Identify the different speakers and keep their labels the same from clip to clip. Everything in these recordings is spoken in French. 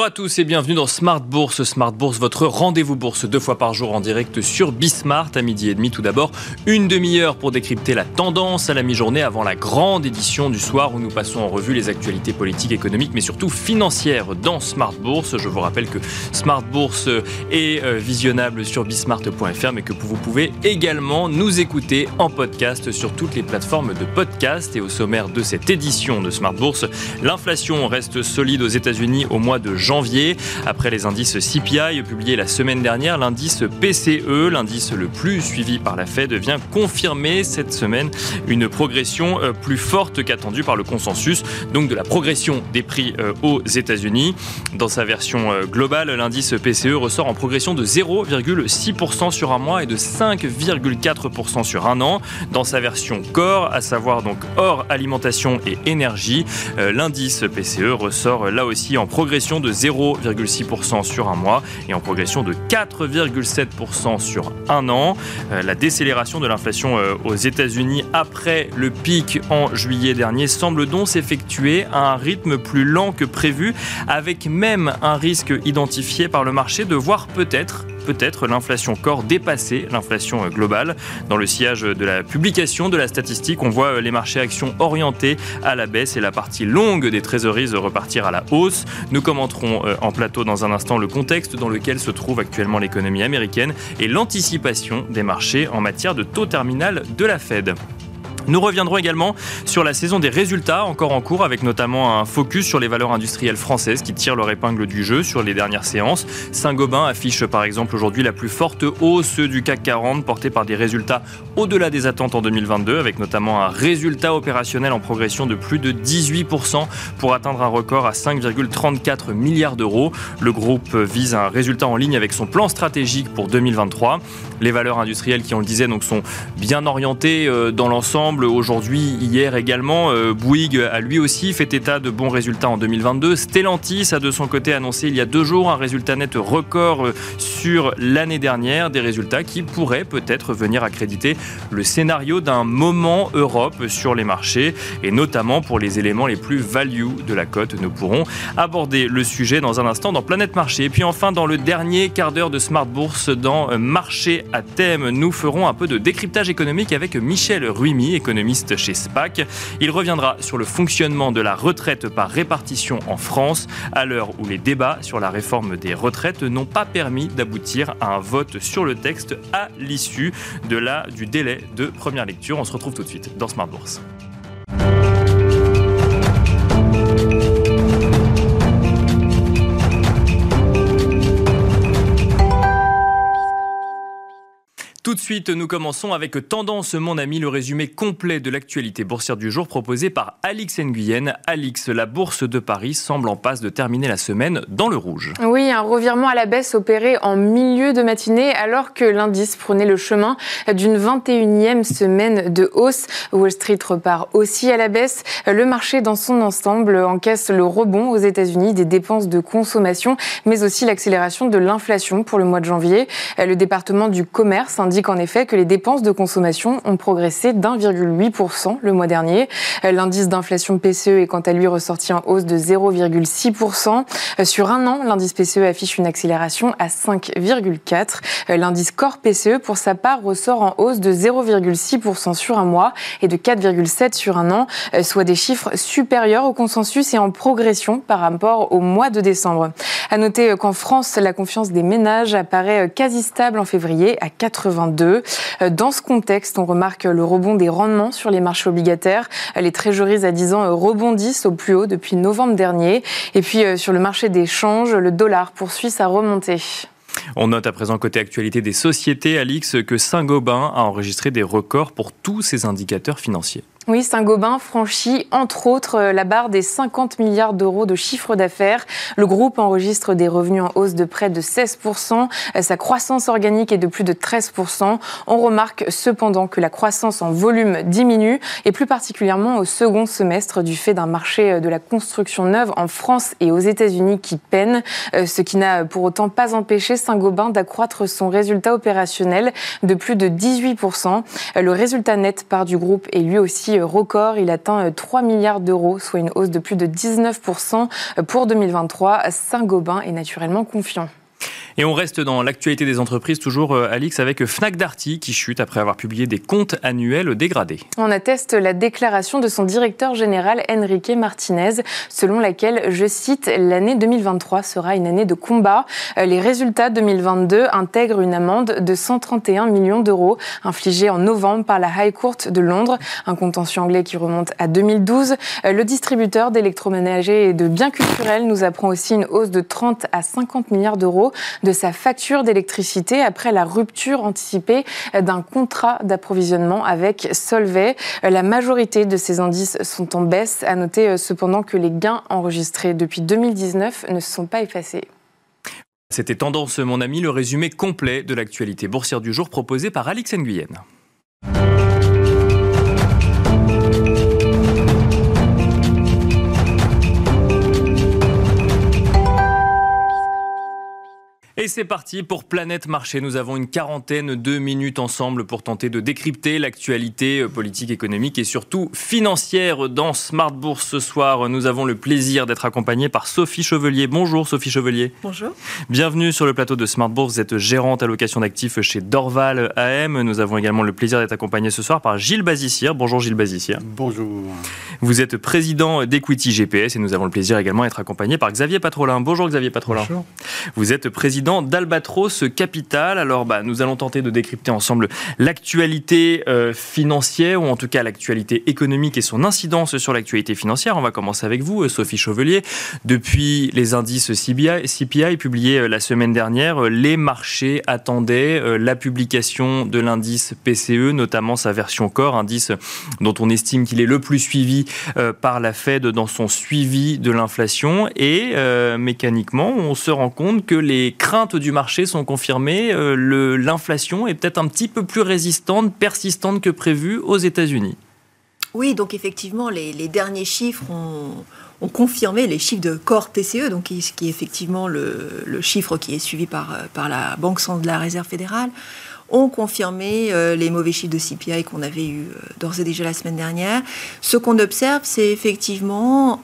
Speaker 1: Bonjour à tous et bienvenue dans Smart Bourse. Smart Bourse, votre rendez-vous bourse deux fois par jour en direct sur Bismart à midi et demi. Tout d'abord, une demi-heure pour décrypter la tendance à la mi-journée avant la grande édition du soir où nous passons en revue les actualités politiques, économiques, mais surtout financières dans Smart Bourse. Je vous rappelle que Smart Bourse est euh, visionnable sur bismart.fr, mais que vous pouvez également nous écouter en podcast sur toutes les plateformes de podcast. Et au sommaire de cette édition de Smart Bourse, l'inflation reste solide aux États-Unis au mois de janvier. Après les indices CPI publiés la semaine dernière, l'indice PCE, l'indice le plus suivi par la Fed, vient confirmer cette semaine une progression euh, plus forte qu'attendue par le consensus, donc de la progression des prix euh, aux États-Unis. Dans sa version euh, globale, l'indice PCE ressort en progression de 0,6% sur un mois et de 5,4% sur un an. Dans sa version corps, à savoir donc hors alimentation et énergie, l'indice PCE ressort là aussi en progression de 0,6% sur un mois et en progression de 4,7% sur un an. Euh, la décélération de l'inflation euh, aux États-Unis après le pic en juillet dernier semble donc s'effectuer à un rythme plus lent que prévu, avec même un risque identifié par le marché de voir peut-être peut-être l'inflation corps dépasser l'inflation globale. Dans le sillage de la publication de la statistique, on voit les marchés actions orientés à la baisse et la partie longue des trésoreries repartir à la hausse. Nous commenterons euh, en plateau dans un instant le contexte dans lequel se trouve actuellement l'économie américaine et l'anticipation des marchés en matière de taux terminal de la Fed. Nous reviendrons également sur la saison des résultats encore en cours avec notamment un focus sur les valeurs industrielles françaises qui tirent leur épingle du jeu sur les dernières séances. Saint-Gobain affiche par exemple aujourd'hui la plus forte hausse du CAC 40 portée par des résultats au-delà des attentes en 2022 avec notamment un résultat opérationnel en progression de plus de 18% pour atteindre un record à 5,34 milliards d'euros. Le groupe vise un résultat en ligne avec son plan stratégique pour 2023. Les valeurs industrielles qui on le disait sont bien orientées euh, dans l'ensemble aujourd'hui, hier également. Euh, Bouygues a lui aussi fait état de bons résultats en 2022. Stellantis a de son côté annoncé il y a deux jours un résultat net record euh, sur l'année dernière, des résultats qui pourraient peut-être venir accréditer le scénario d'un moment Europe sur les marchés et notamment pour les éléments les plus value de la cote. Nous pourrons aborder le sujet dans un instant dans Planète Marché. Et puis enfin, dans le dernier quart d'heure de Smart Bourse, dans Marché à thème, nous ferons un peu de décryptage économique avec Michel Ruimi, économiste chez SPAC. Il reviendra sur le fonctionnement de la retraite par répartition en France, à l'heure où les débats sur la réforme des retraites n'ont pas permis d'aboutir à un vote sur le texte à l'issue du délai de première lecture. On se retrouve tout de suite dans Smart Bourse. Tout de suite, nous commençons avec Tendance, mon ami, le résumé complet de l'actualité boursière du jour proposé par Alix Nguyen. Alix, la bourse de Paris semble en passe de terminer la semaine dans le rouge.
Speaker 2: Oui, un revirement à la baisse opéré en milieu de matinée alors que l'indice prenait le chemin d'une 21e semaine de hausse. Wall Street repart aussi à la baisse. Le marché dans son ensemble encaisse le rebond aux États-Unis des dépenses de consommation, mais aussi l'accélération de l'inflation pour le mois de janvier. Le département du commerce indique en effet que les dépenses de consommation ont progressé d'1,8% le mois dernier. L'indice d'inflation PCE est quant à lui ressorti en hausse de 0,6%. Sur un an, l'indice PCE affiche une accélération à 5,4%. L'indice Core PCE, pour sa part, ressort en hausse de 0,6% sur un mois et de 4,7% sur un an, soit des chiffres supérieurs au consensus et en progression par rapport au mois de décembre. À noter qu'en France, la confiance des ménages apparaît quasi stable en février à 80 euh, dans ce contexte, on remarque le rebond des rendements sur les marchés obligataires. Les trésoreries à 10 ans euh, rebondissent au plus haut depuis novembre dernier. Et puis euh, sur le marché des changes, le dollar poursuit sa remontée.
Speaker 1: On note à présent côté actualité des sociétés, Alix, que Saint-Gobain a enregistré des records pour tous ses indicateurs financiers.
Speaker 2: Oui, Saint-Gobain franchit entre autres euh, la barre des 50 milliards d'euros de chiffre d'affaires. Le groupe enregistre des revenus en hausse de près de 16%. Euh, sa croissance organique est de plus de 13%. On remarque cependant que la croissance en volume diminue et plus particulièrement au second semestre du fait d'un marché euh, de la construction neuve en France et aux États-Unis qui peine, ce qui n'a pour autant pas empêché Saint-Gobain d'accroître son résultat opérationnel de plus de 18%. Le résultat net part du groupe est lui aussi record. Il atteint 3 euh, milliards d'euros, soit une hausse de plus de 19% pour 2023. Saint-Gobain est naturellement confiant.
Speaker 1: Et on reste dans l'actualité des entreprises, toujours euh, Alix, avec Fnac Darty qui chute après avoir publié des comptes annuels dégradés.
Speaker 2: On atteste la déclaration de son directeur général Enrique Martinez, selon laquelle, je cite, l'année 2023 sera une année de combat. Euh, les résultats 2022 intègrent une amende de 131 millions d'euros infligée en novembre par la High Court de Londres, un contentieux anglais qui remonte à 2012. Euh, le distributeur d'électroménager et de biens culturels nous apprend aussi une hausse de 30 à 50 milliards d'euros de sa facture d'électricité après la rupture anticipée d'un contrat d'approvisionnement avec Solvay. La majorité de ces indices sont en baisse. À noter euh, cependant que les gains enregistrés depuis 2019 ne se sont pas effacés.
Speaker 1: C'était Tendance, mon ami, le résumé complet de l'actualité boursière du jour proposé par Alix Nguyen. Et c'est parti pour Planète Marché. Nous avons une quarantaine de minutes ensemble pour tenter de décrypter l'actualité euh, politique, économique et surtout financière dans Smart Bourse ce soir. Nous avons le plaisir d'être accompagnés par Sophie Chevelier. Bonjour Sophie Chevelier.
Speaker 3: Bonjour.
Speaker 1: Bienvenue sur le plateau de Smart Bourse. Vous êtes gérante allocation d'actifs chez Dorval AM. Nous avons également le plaisir d'être accompagnés ce soir par Gilles Bazissière. Bonjour Gilles Bazissière.
Speaker 4: Bonjour.
Speaker 1: Vous êtes président d'Equity GPS et nous avons le plaisir également d'être accompagnés par Xavier Patrolin. Bonjour Xavier Patrolin.
Speaker 4: Bonjour.
Speaker 1: Vous êtes président d'Albatros Capital. Alors, bah, nous allons tenter de décrypter ensemble l'actualité euh, financière, ou en tout cas l'actualité économique et son incidence sur l'actualité financière. On va commencer avec vous, euh, Sophie Chevelier. Depuis les indices CPI, CPI publiés euh, la semaine dernière, les marchés attendaient la publication de l'indice PCE, notamment sa version corps, indice dont on estime qu'il est le plus suivi par la Fed dans son suivi de l'inflation. Et mécaniquement, on se rend compte que les craintes du marché sont confirmées. Euh, l'inflation est peut-être un petit peu plus résistante, persistante que prévu aux États-Unis.
Speaker 3: Oui, donc effectivement, les, derniers chiffres ont, confirmé les chiffres de corps TCE, donc qui, est effectivement le, chiffre qui est suivi par, par la Banque centrale de la Réserve fédérale, ont confirmé euh, les mauvais chiffres de CPI qu'on avait eu euh, d'ores et déjà la semaine dernière. Ce qu'on observe, c'est effectivement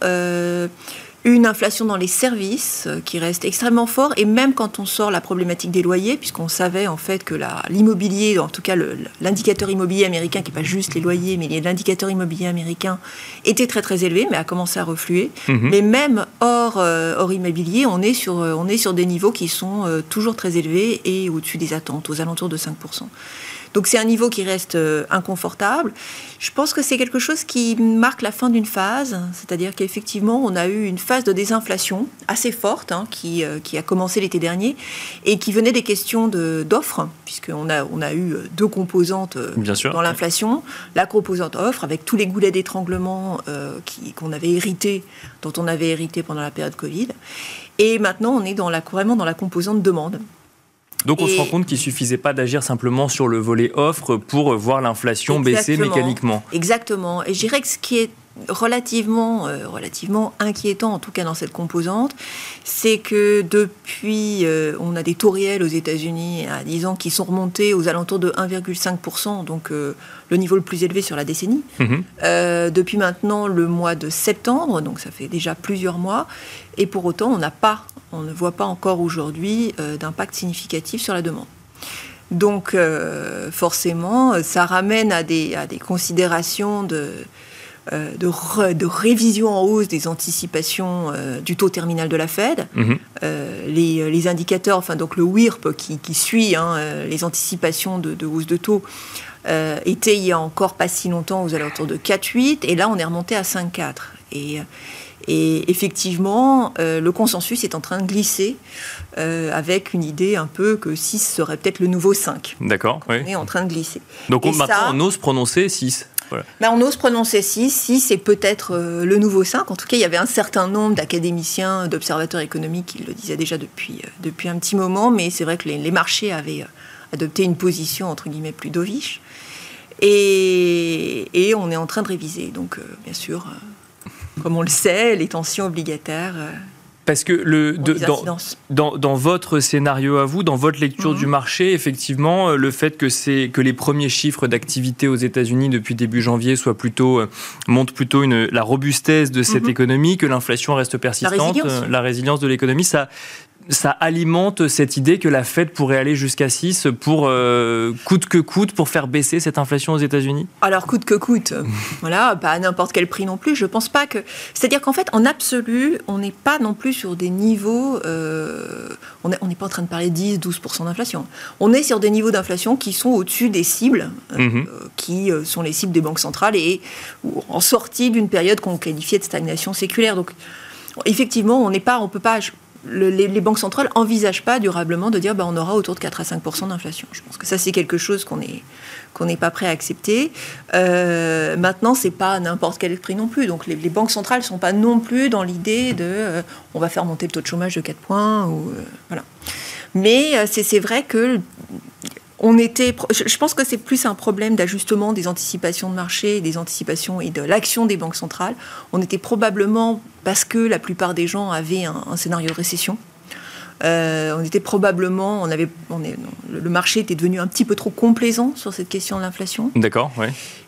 Speaker 3: une inflation dans les services euh, qui reste extrêmement fort, et même quand on sort la problématique des loyers, puisqu'on savait en fait que l'immobilier, en tout cas l'indicateur immobilier américain, qui n'est pas juste les loyers, mais l'indicateur immobilier américain, était très très élevé, mais a commencé à refluer. Mhm. Mais même hors, euh, hors immobilier, on est, sur, euh, on est sur des niveaux qui sont toujours très élevés et au-dessus des attentes, aux alentours de 5%. Donc c'est un niveau qui reste euh, inconfortable. Je pense que c'est quelque chose qui marque la fin d'une phase, c'est-à-dire qu'effectivement on a eu une phase de désinflation assez forte hein, qui, euh, qui, a commencé l'été dernier et qui venait des questions d'offres, puisqu'on a, on a eu euh, deux composantes dans l'inflation. La composante offre avec tous les goulets d'étranglement qu'on avait hérités, dont on avait hérité pendant la période Covid. Et maintenant, on est dans la, vraiment dans la composante demande.
Speaker 1: Donc on se rend compte qu'il suffisait pas d'agir simplement sur le volet offre pour voir l'inflation baisser mécaniquement.
Speaker 3: Exactement. Et je dirais que ce qui est relativement, euh, relativement inquiétant, en tout cas dans cette composante, c'est que depuis, euh, on a des taux réels aux États-Unis à 10 ans qui sont remontés aux alentours de 1,5%, donc euh, le niveau le plus élevé sur la décennie. Mhm. depuis maintenant le mois de septembre, donc ça fait déjà plusieurs mois, et pour autant, on n'a pas, on ne voit pas encore aujourd'hui d'impact significatif sur la demande. Donc, forcément, ça ramène à des, à des considérations de, euh, de, révision en hausse des anticipations euh, du taux terminal de la Fed. Mhm. Euh, les, indicateurs, enfin donc le WIRP qui, suit hein, les anticipations de, hausse de taux, était il y a encore pas si longtemps aux alentours de 4,8 et là on est remonté à 5,4. Et, et effectivement, le consensus est en train de glisser avec une idée un peu que 6 serait peut-être le nouveau 5.
Speaker 1: D'accord.
Speaker 3: On est en train de glisser.
Speaker 1: Donc maintenant, on ose prononcer 6
Speaker 3: Bah, on ose prononcer 6. 6, c'est peut-être le nouveau 5. En tout cas, il y avait un certain nombre d'académiciens, d'observateurs économiques qui le disaient déjà depuis, depuis un petit moment, mais c'est vrai que les, les marchés avaient adopté une position, entre guillemets, plus dovish. Et, et, on est en train de réviser. Donc, bien sûr, comme on le sait, les tensions obligataires. Euh,
Speaker 1: parce que le, dans, dans, votre scénario à vous, dans votre lecture mhm. du marché, effectivement, euh, le fait que, que les premiers chiffres d'activité aux États-Unis depuis début janvier soient plutôt, euh, montrent plutôt une, la robustesse de cette mhm. économie, que l'inflation reste persistante, la résilience de l'économie, ça, ça alimente cette idée que la Fed pourrait aller jusqu'à 6 pour euh, coûte que coûte pour faire baisser cette inflation aux États-Unis?
Speaker 3: Alors coûte que coûte, voilà, pas à n'importe quel prix non plus. Je pense pas que. C'est-à-dire qu'en fait, en absolu, on n'est pas non plus sur des niveaux. Euh, on n'est pas en train de parler 10-12% d'inflation. On est sur des niveaux d'inflation qui sont au-dessus des cibles, euh, mhm. qui sont les cibles des banques centrales et en sortie d'une période qu'on qualifiait de stagnation séculaire. Donc effectivement, on n'est pas, on peut pas les, banques centrales n'envisagent pas durablement de dire bah, on aura autour de 4 à 5% d'inflation. Je pense que ça, c'est quelque chose qu'on n'est qu'on n'est pas prêt à accepter. Euh, maintenant, c'est pas n'importe quel prix non plus. Donc, les, banques centrales ne sont pas non plus dans l'idée de euh, on va faire monter le taux de chômage de 4 points. Ou, euh, voilà. Mais euh, c'est vrai que on était, je pense que c'est plus un problème d'ajustement des anticipations de marché, des anticipations et de l'action des banques centrales. On était probablement, parce que la plupart des gens avaient un, scénario de récession, euh, on était probablement, on avait, on est, le marché était devenu un petit peu trop complaisant sur cette question de l'inflation.
Speaker 1: D'accord, oui.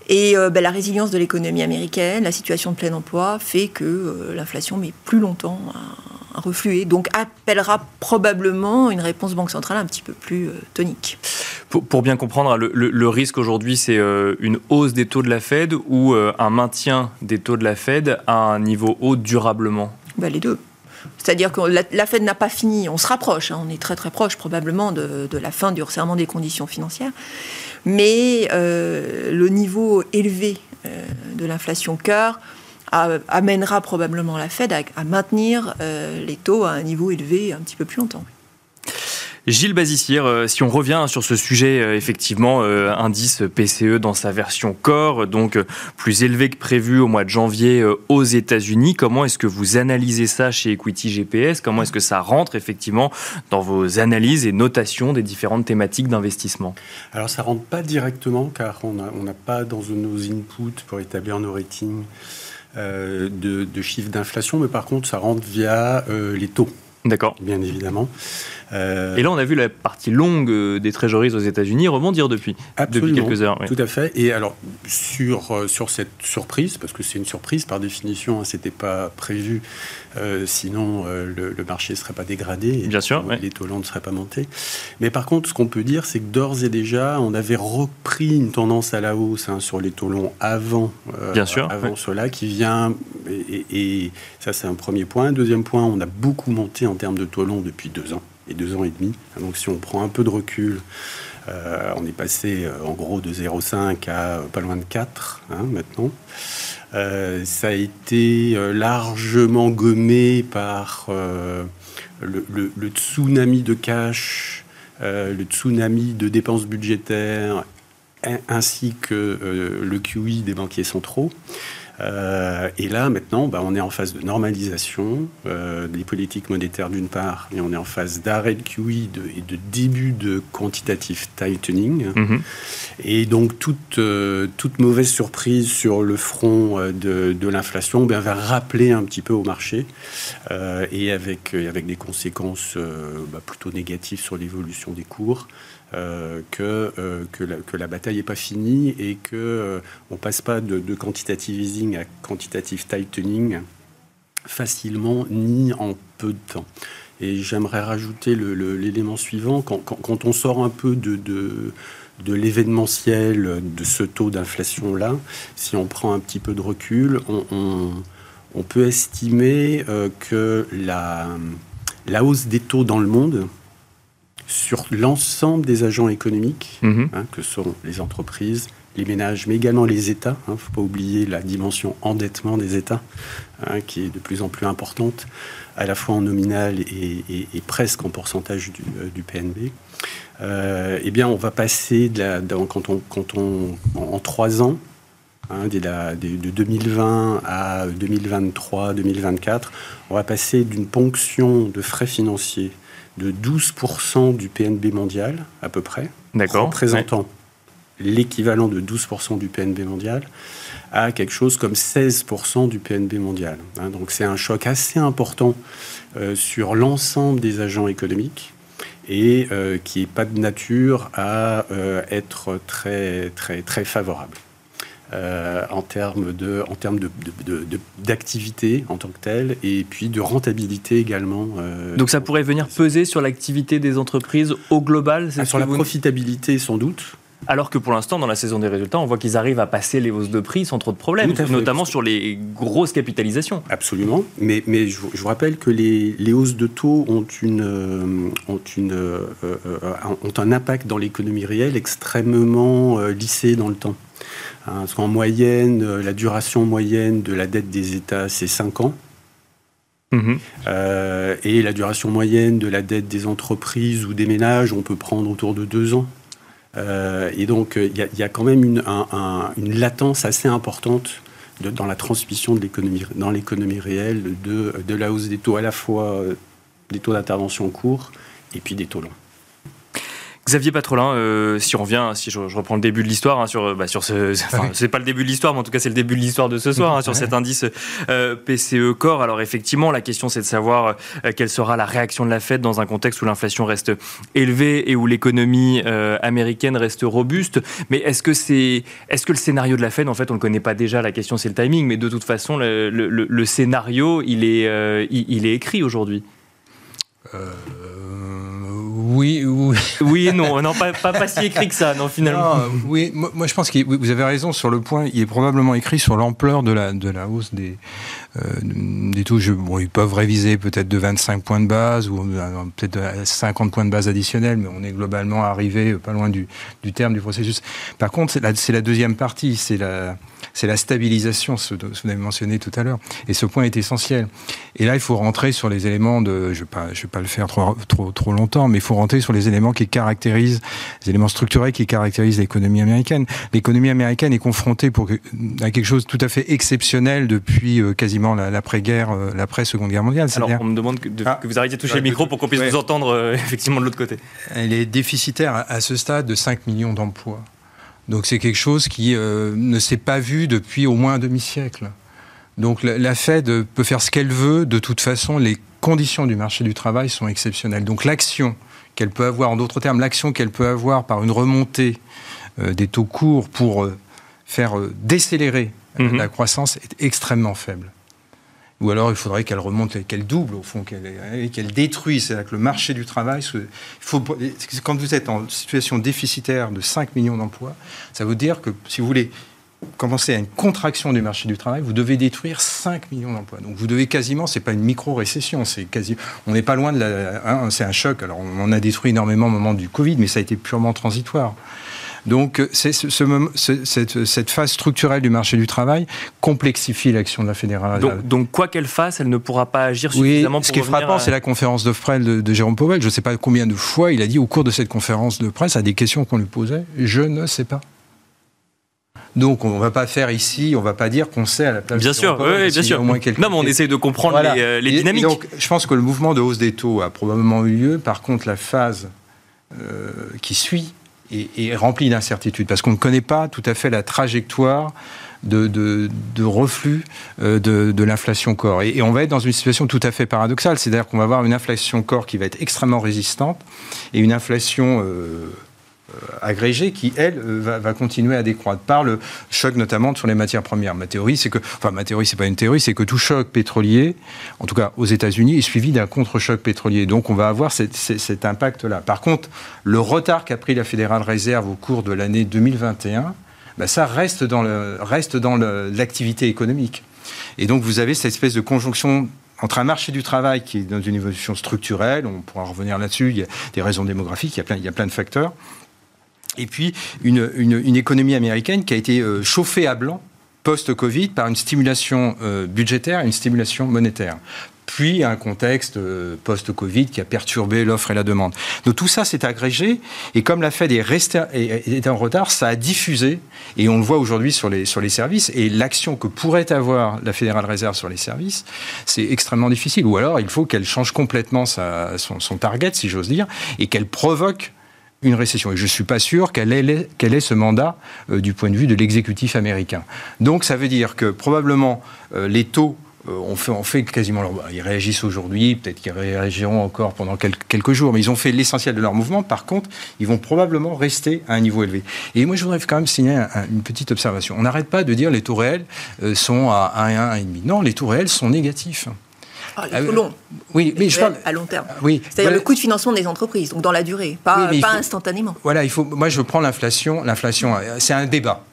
Speaker 3: Et euh, ben, la résilience de l'économie américaine, la situation de plein emploi fait que euh, l'inflation met plus longtemps à, refluer, donc appellera probablement une réponse banque centrale un petit peu plus tonique.
Speaker 1: Pour, bien comprendre, le, risque aujourd'hui, c'est euh, une hausse des taux de la Fed ou euh, un maintien des taux de la Fed à un niveau haut durablement?
Speaker 3: Bah, Les deux. C'est-à-dire que la, Fed n'a pas fini, on se rapproche, hein, on est très très proche probablement de, la fin du resserrement des conditions financières, mais euh, le niveau élevé de l'inflation cœur amènera probablement la Fed à, maintenir les taux à un niveau élevé un petit peu plus longtemps.
Speaker 1: Gilles Bazissière, euh, si on revient sur ce sujet, euh, effectivement, euh, indice PCE dans sa version core, donc plus élevé que prévu au mois de janvier aux États-Unis, comment est-ce que vous analysez ça chez Equity GPS Comment est-ce que ça rentre effectivement dans vos analyses et notations des différentes thématiques d'investissement?
Speaker 4: Alors ça rentre pas directement car on n'a pas dans nos inputs pour établir nos ratings de, de chiffres d'inflation, mais par contre ça rentre via les taux.
Speaker 1: D'accord.
Speaker 4: Bien évidemment.
Speaker 1: Euh, et là, on a vu la partie longue euh, des trésoreries aux États-Unis rebondir depuis, depuis quelques heures.
Speaker 4: Tout à fait. Et alors, sur, euh, sur cette surprise, parce que c'est une surprise par définition, hein, c'était pas prévu, sinon le, marché ne serait pas dégradé et
Speaker 1: Bien sûr,
Speaker 4: les taux longs ne seraient pas montés. Mais par contre, ce qu'on peut dire, c'est que d'ores et déjà, on avait repris une tendance à la hausse hein, sur les taux longs avant,
Speaker 1: Bien sûr,
Speaker 4: avant cela, qui vient, et, et ça c'est un premier point. Deuxième point, on a beaucoup monté en termes de taux longs depuis deux ans et deux ans et demi. Donc si on prend un peu de recul, euh, on est passé euh, en gros de 0,5 à pas loin de 4 hein, maintenant. Euh, ça a été largement gommé par le, tsunami de cash, le tsunami de dépenses budgétaires, ainsi que le QE des banquiers centraux. Euh, et là, maintenant, bah, on est en phase de normalisation euh, des politiques monétaires d'une part, et on est en phase d'arrêt de QE et de début de quantitative tightening. Mhm. Et donc, toute, euh, toute mauvaise surprise sur le front de, de l'inflation ben, va rappeler un petit peu au marché, et avec, avec des conséquences bah, plutôt négatives sur l'évolution des cours. Euh, que, euh, que, la, bataille n'est pas finie et que euh, on passe pas de, quantitative easing à quantitative tightening facilement ni en peu de temps. Et j'aimerais rajouter l'élément suivant, quand, on sort un peu de, de, l'événementiel, de ce taux d'inflation-là, si on prend un petit peu de recul, on, on, peut estimer que la, la hausse des taux dans le monde, sur l'ensemble des agents économiques, mhm. hein, que sont les entreprises, les ménages, mais également les États. Il hein, ne faut pas oublier la dimension endettement des États, hein, qui est de plus en plus importante, à la fois en nominal et, presque en pourcentage du, euh, PNB. Euh, eh bien, on va passer, de la, quand on, quand on, en, trois ans, hein, de 2020 à 2023, 2024, on va passer d'une ponction de frais financiers de 12% du PNB mondial, à peu près, représentant l'équivalent de 12% du PNB mondial, à quelque chose comme 16% du PNB mondial. Hein. donc c'est un choc assez important euh, sur l'ensemble des agents économiques et euh, qui n'est pas de nature à euh, être très, très, très favorable. En termes de, en termes d'activité en tant que telle et puis de rentabilité également.
Speaker 1: Donc ça pourrait venir peser sur l'activité des entreprises au global
Speaker 4: ah, Sur la profitabilité sans doute.
Speaker 1: Alors que pour l'instant, dans la saison des résultats, on voit qu'ils arrivent à passer les hausses de prix sans trop de problèmes, notamment sur les grosses capitalisations.
Speaker 4: Absolument. Mais, mais je, vous rappelle que les, hausses de taux ont, une, euh, ont, une, euh, euh, ont un impact dans l'économie réelle extrêmement lissé dans le temps. Hein, parce qu'en moyenne, la duration moyenne de la dette des États, c'est 5 ans. Mhm. et la duration moyenne de la dette des entreprises ou des ménages, on peut prendre autour de 2 ans. Euh, et donc, il euh, y, a quand même une, une latence assez importante de, dans la transmission de l'économie, dans l'économie réelle de, de, la hausse des taux, à la fois euh, des taux d'intervention courts et puis des taux longs.
Speaker 1: Xavier Patrolin, euh, si on revient, si je, reprends le début de l'histoire, hein, sur, bah, sur ce, c'est pas le début de l'histoire, mais en tout cas c'est le début de l'histoire de ce soir, hein, sur cet indice euh, PCE Core. Alors effectivement, la question c'est de savoir euh, quelle sera la réaction de la Fed dans un contexte où l'inflation reste élevée et où l'économie américaine reste robuste. Mais est-ce que c'est, est-ce que le scénario de la Fed, en fait, on le connaît pas déjà La question c'est le timing, mais de toute façon, le, le, scénario, il est, il, est écrit aujourd'hui.
Speaker 5: Oui, oui.
Speaker 1: oui non, non pas, pas, si écrit que ça, non, finalement.
Speaker 5: oui, moi, je pense que vous avez raison sur le point. Il est probablement écrit sur l'ampleur de la, de la hausse des, euh, des taux. bon, ils peuvent réviser peut-être de 25 points de base ou euh, peut-être 50 points de base additionnels, mais on est globalement arrivé pas loin du, du terme du processus. Par contre, c'est la, la deuxième partie, c'est la c'est la stabilisation, ce que vous avez mentionné tout à l'heure. Et ce point est essentiel. Et là, il faut rentrer sur les éléments de, je ne vais, pas, je vais pas le faire trop, trop, trop longtemps, mais il faut rentrer sur les éléments qui caractérisent, les éléments structurels qui caractérisent l'économie américaine. L'économie américaine est confrontée pour, à quelque chose de tout à fait exceptionnel depuis euh, quasiment l'après-guerre, euh, l'après-seconde guerre mondiale.
Speaker 1: Alors, on me demande que, ah. que vous arrêtiez de toucher le micro pour qu'on puisse vous entendre euh, effectivement de l'autre côté.
Speaker 5: Elle est déficitaire à ce stade de 5 millions d'emplois. Donc c'est quelque chose qui euh, ne s'est pas vu depuis au moins un demi-siècle. Donc la, Fed peut faire ce qu'elle veut, de toute façon, les conditions du marché du travail sont exceptionnelles. Donc l'action qu'elle peut avoir, en d'autres termes, l'action qu'elle peut avoir par une remontée euh, des taux courts pour euh, faire décélérer mhm. la croissance est extrêmement faible ou alors il faudrait qu'elle remonte, qu'elle double au fond, qu'elle qu'elle détruise. C'est-à-dire que le marché du travail, quand vous êtes en situation déficitaire de 5 millions d'emplois, ça veut dire que si vous voulez commencer à une contraction du marché du travail, vous devez détruire 5 millions d'emplois. Donc vous devez quasiment, c'est pas une micro-récession, on n'est pas loin de hein, c'est un choc. Alors on a détruit énormément au moment du Covid, mais ça a été purement transitoire. Donc c'est ce, cette, phase structurelle du marché du travail complexifie l'action de la fédérale.
Speaker 1: Donc, quoi qu'elle fasse, elle ne pourra pas agir suffisamment
Speaker 5: oui, Ce qui est frappant, c'est la conférence de presse de, Jérôme Powell. Je ne sais pas combien de fois il a dit au cours de cette conférence de presse à des questions qu'on lui posait, je ne sais pas. Donc, on ne va pas faire ici, on ne va pas dire qu'on sait à la place.
Speaker 1: Bien sûr, oui, bien sûr. Au moins non, mais on essaie de comprendre les, euh, dynamiques.
Speaker 5: donc, je pense que le mouvement de hausse des taux a probablement eu lieu. Par contre, la phase euh, qui suit est, rempli d'incertitudes, parce qu'on ne connaît pas tout à fait la trajectoire de, reflux euh, de, l'inflation corps. Et, on va être dans une situation tout à fait paradoxale, c'est-à-dire qu'on va avoir une inflation corps qui va être extrêmement résistante et une inflation euh, agrégée qui, elle, euh, va, continuer à décroître par le choc notamment sur les matières premières. Ma théorie, c'est que, enfin, ma théorie, c'est pas une théorie, c'est que tout choc pétrolier, en tout cas aux États-Unis, est suivi d'un contre-choc pétrolier. Donc, on va avoir cet impact-là. Par contre, le retard qu'a pris la Fédérale Réserve au cours de l'année 2021, ben, ça reste dans l'activité économique. Et donc, vous avez cette espèce de conjonction entre un marché du travail qui est dans une évolution structurelle, on pourra revenir là-dessus, il y a des raisons démographiques, il y a plein de facteurs, et puis une, économie américaine qui a été euh, chauffée à blanc post-Covid par une stimulation budgétaire et une stimulation monétaire puis un contexte euh, post-Covid qui a perturbé l'offre et la demande. Donc tout ça s'est agrégé, et comme la Fed est, en retard, ça a diffusé, et on le voit aujourd'hui sur les, services, et l'action que pourrait avoir la Fédérale Réserve sur les services, c'est extrêmement difficile. Ou alors, il faut qu'elle change complètement son, target, si j'ose dire, et qu'elle provoque une récession. Et je ne suis pas sûr qu'elle ait, ce mandat euh, du point de vue de l'exécutif américain. Donc ça veut dire que probablement euh, les taux euh, on fait, on fait quasiment. Ils réagissent aujourd'hui, peut-être qu'ils réagiront encore pendant quelques jours, mais ils ont fait l'essentiel de leur mouvement. Par contre, ils vont probablement rester à un niveau élevé. Et moi, je voudrais quand même signer une petite observation. On n'arrête pas de dire les taux réels sont à 1 1,5. Non, les taux réels sont négatifs.
Speaker 3: Ah, les taux longs.
Speaker 5: Oui, mais je parle
Speaker 3: à long terme. Oui, c'est-à-dire le coût de financement des entreprises, donc dans la durée, pas, pas instantanément.
Speaker 5: Voilà, il faut. Moi, je prends l'inflation. L'inflation, c'est un débat.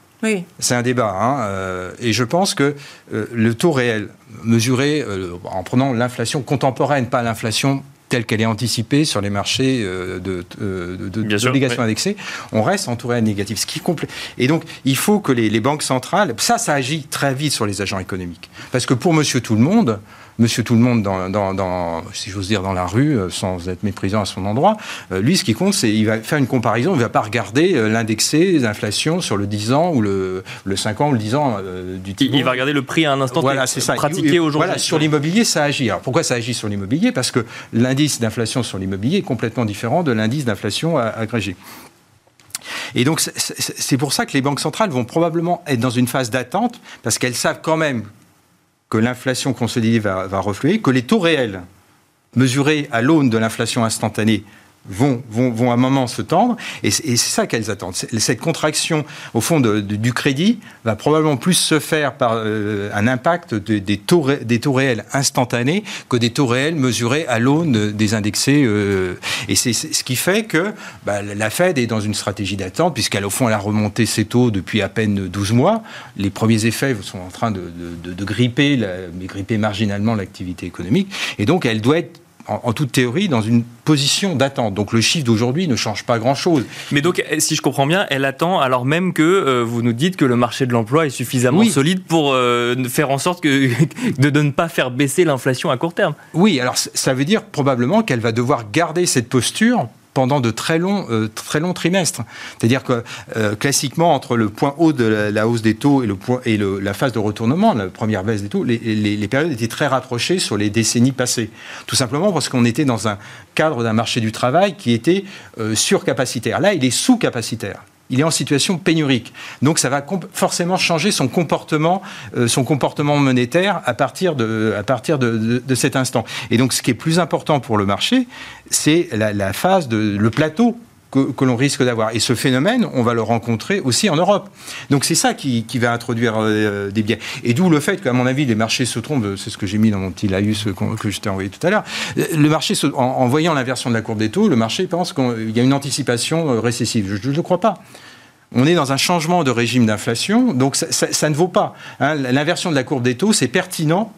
Speaker 5: C'est un débat. Hein, euh, et je pense que euh, le taux réel, mesuré euh, en prenant l'inflation contemporaine, pas l'inflation telle qu'elle est anticipée sur les marchés de, d'obligations indexées, on reste en taux réel négatif. Ce qui complète. Et donc, il faut que les, les banques centrales, ça, ça agit très vite sur les agents économiques. Parce que pour monsieur tout le monde, monsieur tout le monde dans, si j'ose dire, dans la rue, euh, sans être méprisant à son endroit. Euh, lui, ce qui compte, c'est qu'il va faire une comparaison, il ne va pas regarder euh, l'indexé, l'inflation sur le 10 ans ou le, le 5 ans ou le 10 ans du
Speaker 1: type. Il va regarder le prix à un instant
Speaker 5: voilà, c'est ça.
Speaker 1: pratiqué aujourd'hui. Voilà,
Speaker 5: sur l'immobilier, ça agit. Alors pourquoi ça agit sur l'immobilier? Parce que l'indice d'inflation sur l'immobilier est complètement différent de l'indice d'inflation agrégé. Et donc, c'est pour ça que les banques centrales vont probablement être dans une phase d'attente, parce qu'elles savent quand même que l'inflation consolidée va, va refluer, que les taux réels mesurés à l'aune de l'inflation instantanée vont, vont, vont à un moment se tendre, et c'est ça qu'elles attendent. Cette contraction, au fond, du crédit va probablement plus se faire par euh, un impact des, taux, réels instantanés que des taux réels mesurés à l'aune des indexés. Euh, et c'est ce qui fait que bah, la Fed est dans une stratégie d'attente, puisqu'elle, au fond, elle a remonté ses taux depuis à peine 12 mois. Les premiers effets sont en train de, gripper, la, gripper marginalement l'activité économique, et donc elle doit être en, toute théorie, dans une position d'attente. Donc le chiffre d'aujourd'hui ne change pas grand-chose.
Speaker 1: Mais donc, eh, si je comprends bien, elle attend alors même que euh, vous nous dites que le marché de l'emploi est suffisamment solide pour euh, faire en sorte que, de, de, ne pas faire baisser l'inflation à court terme.
Speaker 5: Oui, alors ça veut dire probablement qu'elle va devoir garder cette posture pendant de très longs, euh, très longs trimestres. C'est-à-dire que euh, classiquement, entre le point haut de la, hausse des taux et, le point, et la phase de retournement, la première baisse des taux, les, les, périodes étaient très rapprochées sur les décennies passées. Tout simplement parce qu'on était dans un cadre d'un marché du travail qui était euh, surcapacitaire. Là, il est sous-capacitaire il est en situation pénurique. Donc ça va forcément changer son comportement, euh, son comportement monétaire à partir, de, cet instant. Et donc ce qui est plus important pour le marché, c'est la, phase de le plateau que, l'on risque d'avoir. Et ce phénomène, on va le rencontrer aussi en Europe. Donc c'est ça qui, va introduire euh, des biais. Et d'où le fait qu'à mon avis, les marchés se trompent, c'est ce que j'ai mis dans mon petit laïus que je t'ai envoyé tout à l'heure. Le marché, en, voyant l'inversion de la courbe des taux, le marché pense qu'il y a une anticipation euh, récessive. Je ne le crois pas. On est dans un changement de régime d'inflation, donc ça, ne vaut pas. Hein. L'inversion de la courbe des taux, c'est pertinent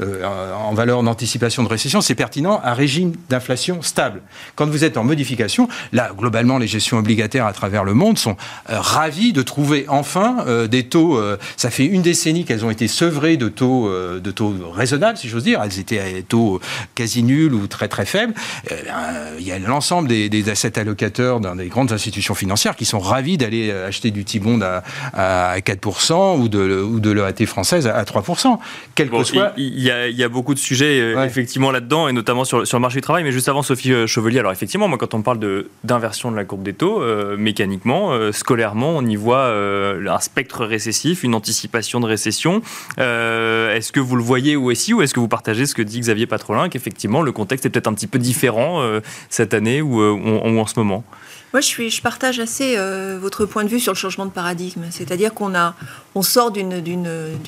Speaker 5: euh, en valeur d'anticipation de récession, c'est pertinent un régime d'inflation stable. Quand vous êtes en modification, là, globalement, les gestions obligataires à travers le monde sont euh, ravis de trouver enfin euh, des taux. ça fait une décennie qu'elles ont été sevrées de taux, de taux raisonnables, si j'ose dire. Elles étaient à des taux quasi nuls ou très très faibles. il y a l'ensemble des, des, assets allocateurs dans des grandes institutions financières qui sont ravis d'aller acheter du T-bond à, 4% ou de, ou de l'EAT française à, 3%. Quel que soit
Speaker 1: il y, a beaucoup de sujets euh, effectivement là-dedans, et notamment sur, sur, le marché du travail. Mais juste avant, Sophie euh, Chevelier, alors effectivement, moi, quand on parle d'inversion de, la courbe des taux, euh, mécaniquement, scolairement, on y voit un spectre récessif, une anticipation de récession. est-ce que vous le voyez ou aussi, ou est-ce que vous partagez ce que dit Xavier Patrolin, qu'effectivement, le contexte est peut-être un petit peu différent cette année ou, ou en ce moment?
Speaker 3: Moi, je, suis, je partage assez euh, votre point de vue sur le changement de paradigme. C'est-à-dire qu'on a, on sort d'une,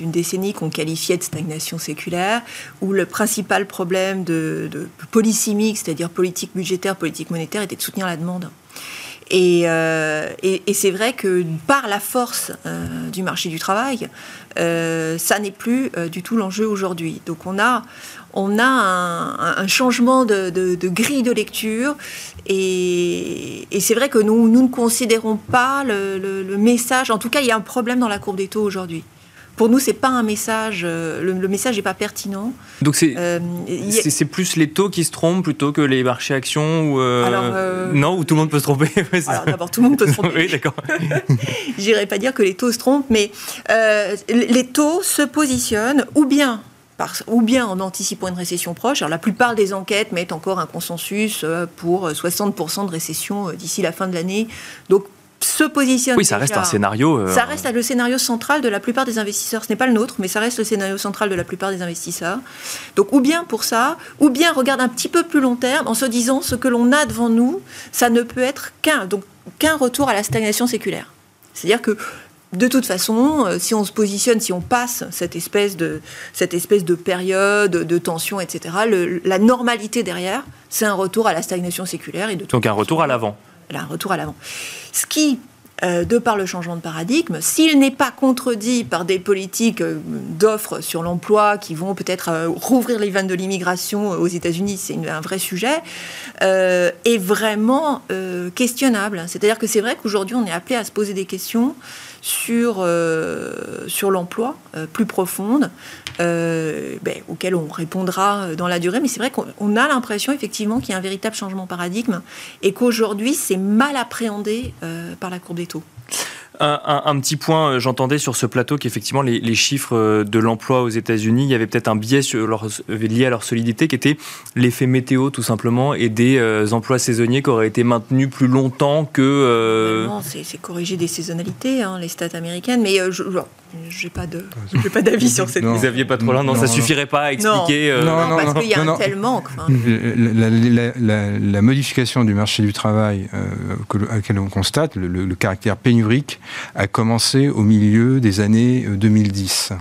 Speaker 3: décennie qu'on qualifiait de stagnation séculaire, où le principal problème de, de polysémique, c'est-à-dire politique budgétaire, politique monétaire, était de soutenir la demande. Et, euh, c'est vrai que par la force euh, du marché du travail, ça n'est plus du tout l'enjeu aujourd'hui. Donc on a, on a un, changement de, grille de lecture et, c'est vrai que nous, nous ne considérons pas le, message, en tout cas il y a un problème dans la courbe des taux aujourd'hui. pour nous, c'est pas un message. le, message n'est pas pertinent.
Speaker 1: Donc c'est c'est plus les taux qui se trompent plutôt que les marchés actions ou non ou tout le monde peut se tromper.
Speaker 3: Alors d'abord, tout le monde peut se tromper.
Speaker 1: oui, d'accord.
Speaker 3: J'irai pas dire que les taux se trompent, mais les taux se positionnent ou bien ou bien en anticipant une récession proche. Alors la plupart des enquêtes mettent encore un consensus euh, pour 60% de récession euh, d'ici la fin de l'année. Donc se positionne.
Speaker 1: Oui, ça reste un scénario.
Speaker 3: Euh, ça reste le scénario central de la plupart des investisseurs. Ce n'est pas le nôtre, mais ça reste le scénario central de la plupart des investisseurs. Donc, ou bien pour ça, ou bien regarde un petit peu plus long terme en se disant ce que l'on a devant nous, ça ne peut être qu'un donc qu'un retour à la stagnation séculaire. C'est-à-dire que de toute façon, euh, si on se positionne, si on passe cette espèce de, cette espèce de période de tension, etc., la normalité derrière, c'est un retour à la stagnation séculaire. Et de
Speaker 1: Donc un retour à l'avant.
Speaker 3: Un retour à l'avant. Ce qui, euh, de par le changement de paradigme, s'il n'est pas contredit par des politiques euh, d'offres sur l'emploi qui vont peut-être rouvrir les vannes de l'immigration aux États-Unis, c'est un vrai sujet, est vraiment questionnable. C'est-à-dire que c'est vrai qu'aujourd'hui, on est appelé à se poser des questions sur, euh, sur l'emploi euh, plus profonde, euh, ben, auquel on répondra dans la durée. Mais c'est vrai qu'on a l'impression effectivement qu'il y a un véritable changement de paradigme et qu'aujourd'hui c'est mal appréhendé par la courbe des taux.
Speaker 1: Un, petit point, j'entendais sur ce plateau qu'effectivement les, chiffres de l'emploi aux États-Unis, il y avait peut-être un biais lié à leur solidité qui était l'effet météo tout simplement et des emplois saisonniers qui auraient été maintenus plus longtemps que.
Speaker 3: C'est corriger des saisonnalités, hein, les stats américaines, mais je, j'ai pas de, pas d'avis sur cette.
Speaker 1: Vous aviez pas trop là, non, ça suffirait pas à expliquer.
Speaker 3: Euh, non, non, parce qu'il y a un tel manque.
Speaker 5: La, modification du marché du travail euh, à laquelle on constate, le, caractère pénurique, a commencé au milieu des années 2010. Euh,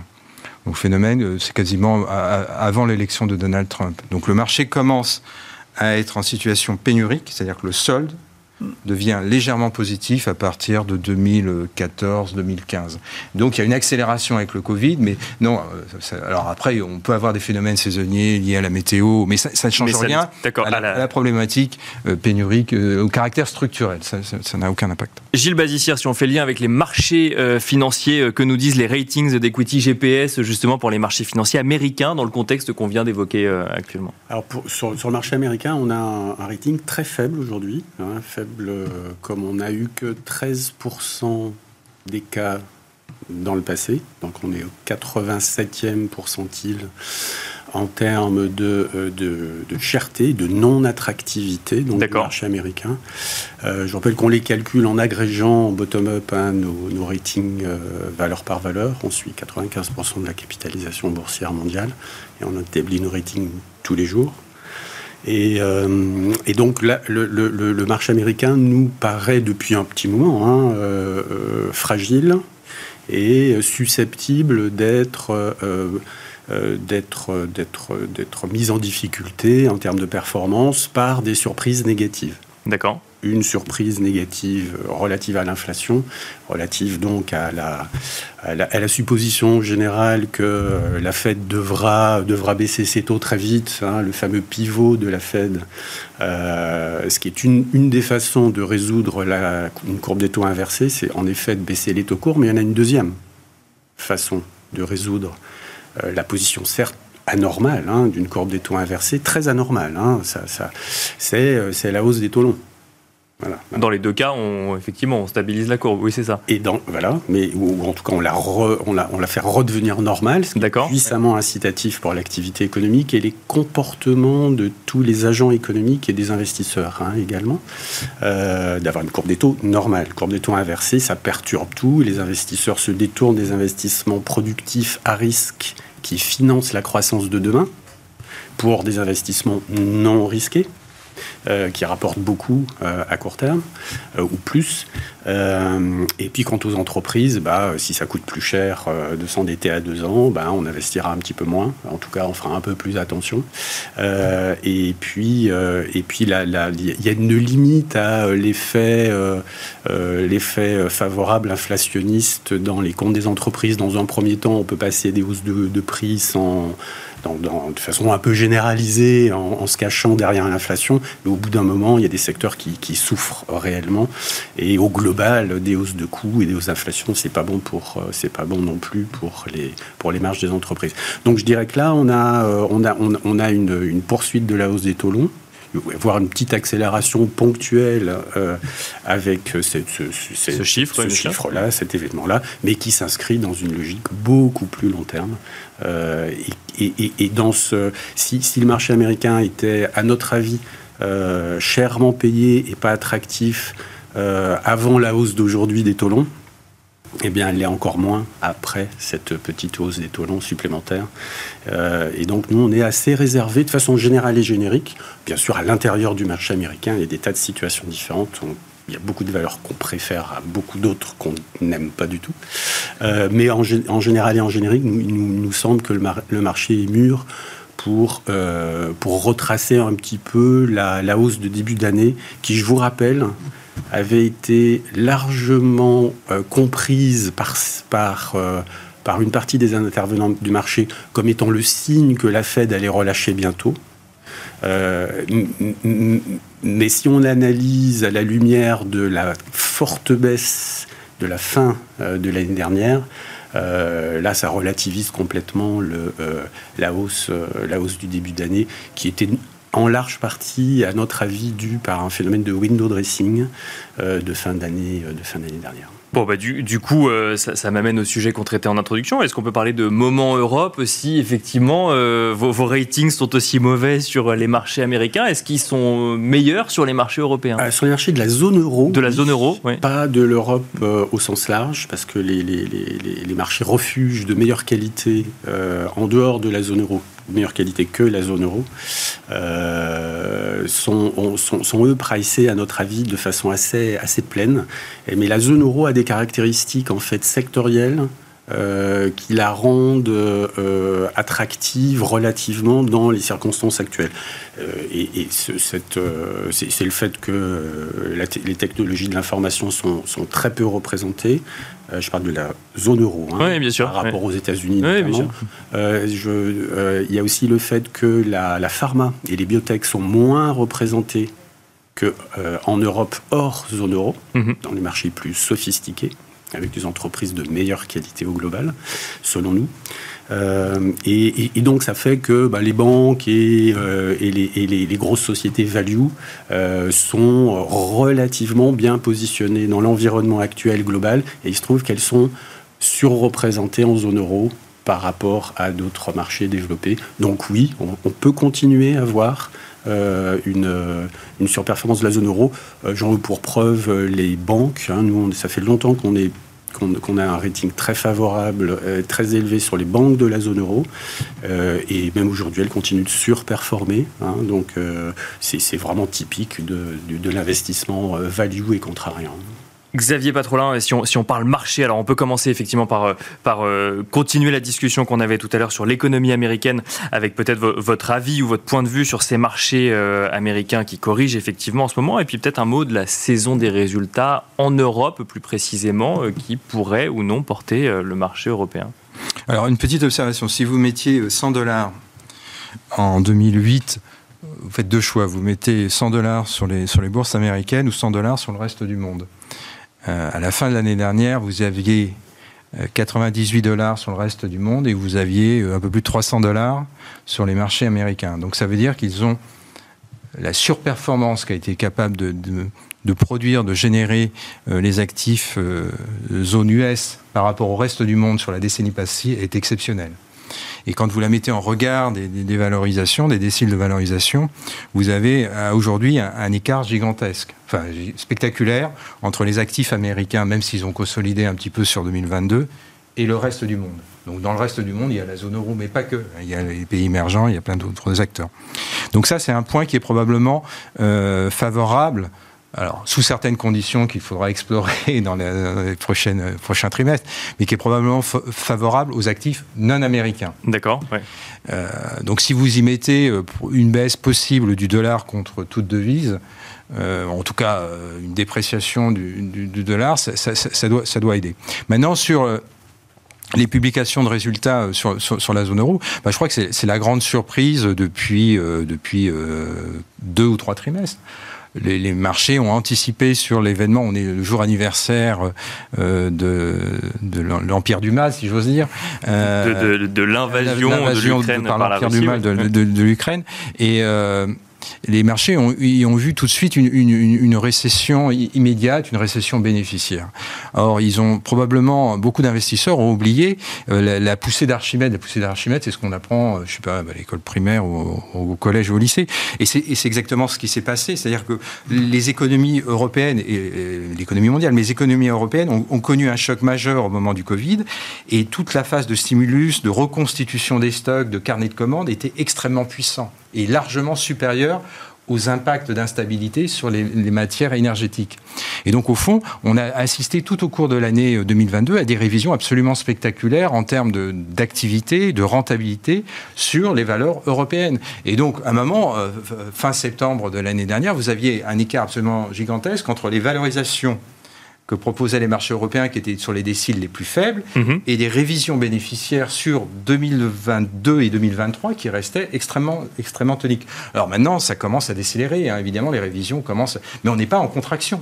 Speaker 5: Donc, phénomène, c'est quasiment avant l'élection de Donald Trump. Donc, le marché commence à être en situation pénurique, c'est-à-dire que le solde devient légèrement positif à partir de 2014-2015. Donc il y a une accélération avec le Covid, mais non, euh, alors après on peut avoir des phénomènes saisonniers liés à la météo, mais ça, ne change rien à la, à, la... problématique euh, pénurique, euh, au caractère structurel, ça n'a aucun impact.
Speaker 1: Gilles Bazissière, si on fait lien avec les marchés financiers que nous disent les ratings d'equity GPS, justement pour les marchés financiers américains, dans le contexte qu'on vient d'évoquer actuellement
Speaker 4: Alors sur, le marché américain, on a un, rating très faible aujourd'hui, hein, faible comme on n'a eu que 13% des cas dans le passé. Donc on est au 87e pourcentile en termes de, euh, de, de cherté, de non-attractivité du marché américain. Euh, je rappelle qu'on les calcule en agrégeant bottom-up hein, nos, ratings euh, valeur par valeur. On suit 95% de la capitalisation boursière mondiale et on établit nos ratings tous les jours. Euh, et, donc le, marché américain nous paraît depuis un petit moment hein, euh, euh, fragile et susceptible d'être d'être d'être mis en difficulté en termes de performance par des surprises négatives.
Speaker 1: D'accord
Speaker 4: une surprise négative relative à l'inflation, relative donc à la, supposition générale que euh, la Fed devra, baisser ses taux très vite, hein, le fameux pivot de la Fed, euh, ce qui est une, des façons de résoudre une courbe des taux inversée, c'est en effet de baisser les taux courts, mais il y en a une deuxième façon de résoudre euh, la position certes anormale hein, d'une courbe des taux inversée, très anormale. Hein, ça, c'est la hausse des taux longs.
Speaker 1: Dans les deux cas, on, effectivement, on stabilise la courbe. Oui, c'est ça.
Speaker 4: Et dans, voilà, mais ou, en tout cas, on la, on la, on la fait redevenir normale, ce qui est puissamment incitatif pour l'activité économique et les comportements de tous les agents économiques et des investisseurs hein, également. Euh, d'avoir une courbe des taux normale. Courbe des taux inversée, ça perturbe tout. Les investisseurs se détournent des investissements productifs à risque qui financent la croissance de demain pour des investissements non risqués. Euh, qui rapportent beaucoup euh, à court terme euh, ou plus. et puis quant aux entreprises, bah, si ça coûte plus cher de s'endetter à deux ans, bah, on investira un petit peu moins. En tout cas, on fera un peu plus attention. et puis, et puis, il y a une limite à l'effet, l'effet favorable inflationniste dans les comptes des entreprises. Dans un premier temps, on peut passer des hausses de, de prix sans de façon un peu généralisée, en, se cachant derrière l'inflation. Mais au bout d'un moment, il y a des secteurs qui, souffrent réellement. Et au global, des hausses de coûts et des hausses d'inflation, c'est pas bon pour, euh, c'est pas bon non plus pour les, pour les marges des entreprises. Donc je dirais que là, on a, euh, on a, a une, une poursuite de la hausse des taux longs voir une petite accélération ponctuelle euh, avec ce,
Speaker 1: ce, chiffre,
Speaker 4: chiffre-là, cet événement-là, mais qui s'inscrit dans une logique beaucoup plus long terme. Euh, et, dans ce, si, si, le marché américain était, à notre avis, euh, chèrement payé et pas attractif avant la hausse d'aujourd'hui des taux longs, eh bien, elle l'est encore moins après cette petite hausse des taux longs supplémentaires. Euh, et donc, nous, on est assez réservé de façon générale et générique. Bien sûr, à l'intérieur du marché américain, il y a des tas de situations différentes. il y a beaucoup de valeurs qu'on préfère à beaucoup d'autres qu'on n'aime pas du tout. Euh, mais en, général et en générique, nous, il nous, semble que le, marché est mûr pour, euh, pour retracer un petit peu la, la hausse de début d'année, qui, je vous rappelle, avait été largement euh, comprise par, par, euh, par une partie des intervenants du marché comme étant le signe que la Fed allait relâcher bientôt. Euh, mais si on analyse à la lumière de la forte baisse de la fin de l'année dernière, là, ça relativise complètement la, hausse, la hausse du début d'année, qui était en large partie, à notre avis, dû par un phénomène de window dressing euh, de fin d'année euh, de fin d'année dernière.
Speaker 1: Bon, bah, du, du coup, euh, ça, m'amène au sujet qu'on traitait en introduction. Est-ce qu'on peut parler de moment Europe si effectivement vos, vos, ratings sont aussi mauvais sur les marchés américains Est-ce qu'ils sont meilleurs sur les marchés européens?
Speaker 4: Sur les marchés de la zone euro.
Speaker 1: De la zone euro, oui.
Speaker 4: Pas de l'Europe au sens large, parce que les, les, les, les, marchés refuges de meilleure qualité en dehors de la zone euro meilleure qualité que la zone euro, euh, sont, eux pricés, à notre avis, de façon assez, assez pleine. Mais la zone euro a des caractéristiques en fait sectorielles euh, qui la rendent euh, attractive relativement dans les circonstances actuelles. Et, c'est le fait que les technologies de l'information sont, très peu représentées. Je parle de la zone euro,
Speaker 1: hein, bien sûr,
Speaker 4: par rapport aux États-Unis notamment. il y a aussi le fait que la, la, pharma et les biotech sont moins représentées qu'en Europe hors zone euro, mhm. dans les marchés plus sophistiqués avec des entreprises de meilleure qualité au global, selon nous. Euh, et, donc ça fait que bah, les banques et, euh, les, grosses sociétés value euh, sont relativement bien positionnées dans l'environnement actuel global et il se trouve qu'elles sont surreprésentées en zone euro par rapport à d'autres marchés développés. Donc oui, on, peut continuer à voir une, une, surperformance de la zone euro. J'en veux pour preuve les banques. Hein. nous, ça fait longtemps qu'on est qu'on a un rating très favorable, euh, très élevé sur les banques de la zone euro. Euh, et même aujourd'hui, elles continuent de surperformer. Hein. donc, euh, c'est vraiment typique de, de l'investissement value et contrariant.
Speaker 1: Xavier Patrolin, si on, si on parle marché, alors on peut commencer effectivement par, euh, euh, continuer la discussion qu'on avait tout à l'heure sur l'économie américaine, avec peut-être votre avis ou votre point de vue sur ces marchés euh, américains qui corrigent effectivement en ce moment, et puis peut-être un mot de la saison des résultats en Europe plus précisément, qui pourrait ou non porter le marché européen.
Speaker 5: Alors une petite observation, si vous mettiez 100 dollars en 2008, vous faites deux choix, vous mettez 100 dollars sur les bourses américaines ou 100 dollars sur le reste du monde. Euh, à la fin de l'année dernière, vous aviez 98 euh, dollars sur le reste du monde et vous aviez euh, un peu plus de 300 dollars sur les marchés américains. Donc ça veut dire qu'ils ont la surperformance qu'a été capable de, de, produire, de générer les actifs zone US par rapport au reste du monde sur la décennie passée est exceptionnelle. Et quand vous la mettez en regard des, valorisations, des déciles de valorisation, vous avez euh, aujourd'hui un, écart gigantesque, enfin spectaculaire, entre les actifs américains, même s'ils ont consolidé un petit peu sur 2022, et le reste du monde. Donc dans le reste du monde, il y a la zone euro, mais pas que. Il y a les pays émergents, il y a plein d'autres acteurs. Donc ça, c'est un point qui est probablement euh, favorable alors sous certaines conditions qu'il faudra explorer dans les prochaines, prochains trimestres, mais qui est probablement favorable aux actifs non américains.
Speaker 1: D'accord.
Speaker 5: Euh, donc si vous y mettez euh, une baisse possible du dollar contre toute devise, euh, en tout cas une dépréciation du, dollar, ça, doit, ça doit aider. Maintenant sur les publications de résultats euh, sur, sur, la zone euro, bah, je crois que c'est la grande surprise depuis, euh, depuis euh, deux ou trois trimestres. Les, marchés ont anticipé sur l'événement. On est le jour anniversaire de, de l'empire du mal, si j'ose dire,
Speaker 1: de, de, l'invasion de l'Ukraine par, l'empire du mal
Speaker 5: de, l'Ukraine. Et les marchés ont, ont vu tout de suite une, récession immédiate, une récession bénéficiaire. Or, ils ont probablement, beaucoup d'investisseurs ont oublié euh, la, poussée d'Archimède. La poussée d'Archimède, c'est ce qu'on apprend, euh, je sais pas, à l'école primaire, ou, au collège ou au lycée. Et c'est exactement ce qui s'est passé. C'est-à-dire que les économies européennes, et, l'économie mondiale, mais les économies européennes ont, connu un choc majeur au moment du Covid. Et toute la phase de stimulus, de reconstitution des stocks, de carnet de commandes était extrêmement puissant et largement supérieur aux impacts d'instabilité sur les, matières énergétiques. Et donc, au fond, on a assisté tout au cours de l'année 2022 à des révisions absolument spectaculaires en termes d'activité, de, rentabilité sur les valeurs européennes. Et donc, à un moment, euh, fin septembre de l'année dernière, vous aviez un écart absolument gigantesque entre les valorisations que proposaient les marchés européens qui étaient sur les déciles les plus faibles mhm. et des révisions bénéficiaires sur 2022 et 2023 qui restaient extrêmement, extrêmement toniques. Alors maintenant, ça commence à décélérer, hein. évidemment, les révisions commencent, mais on n'est pas en contraction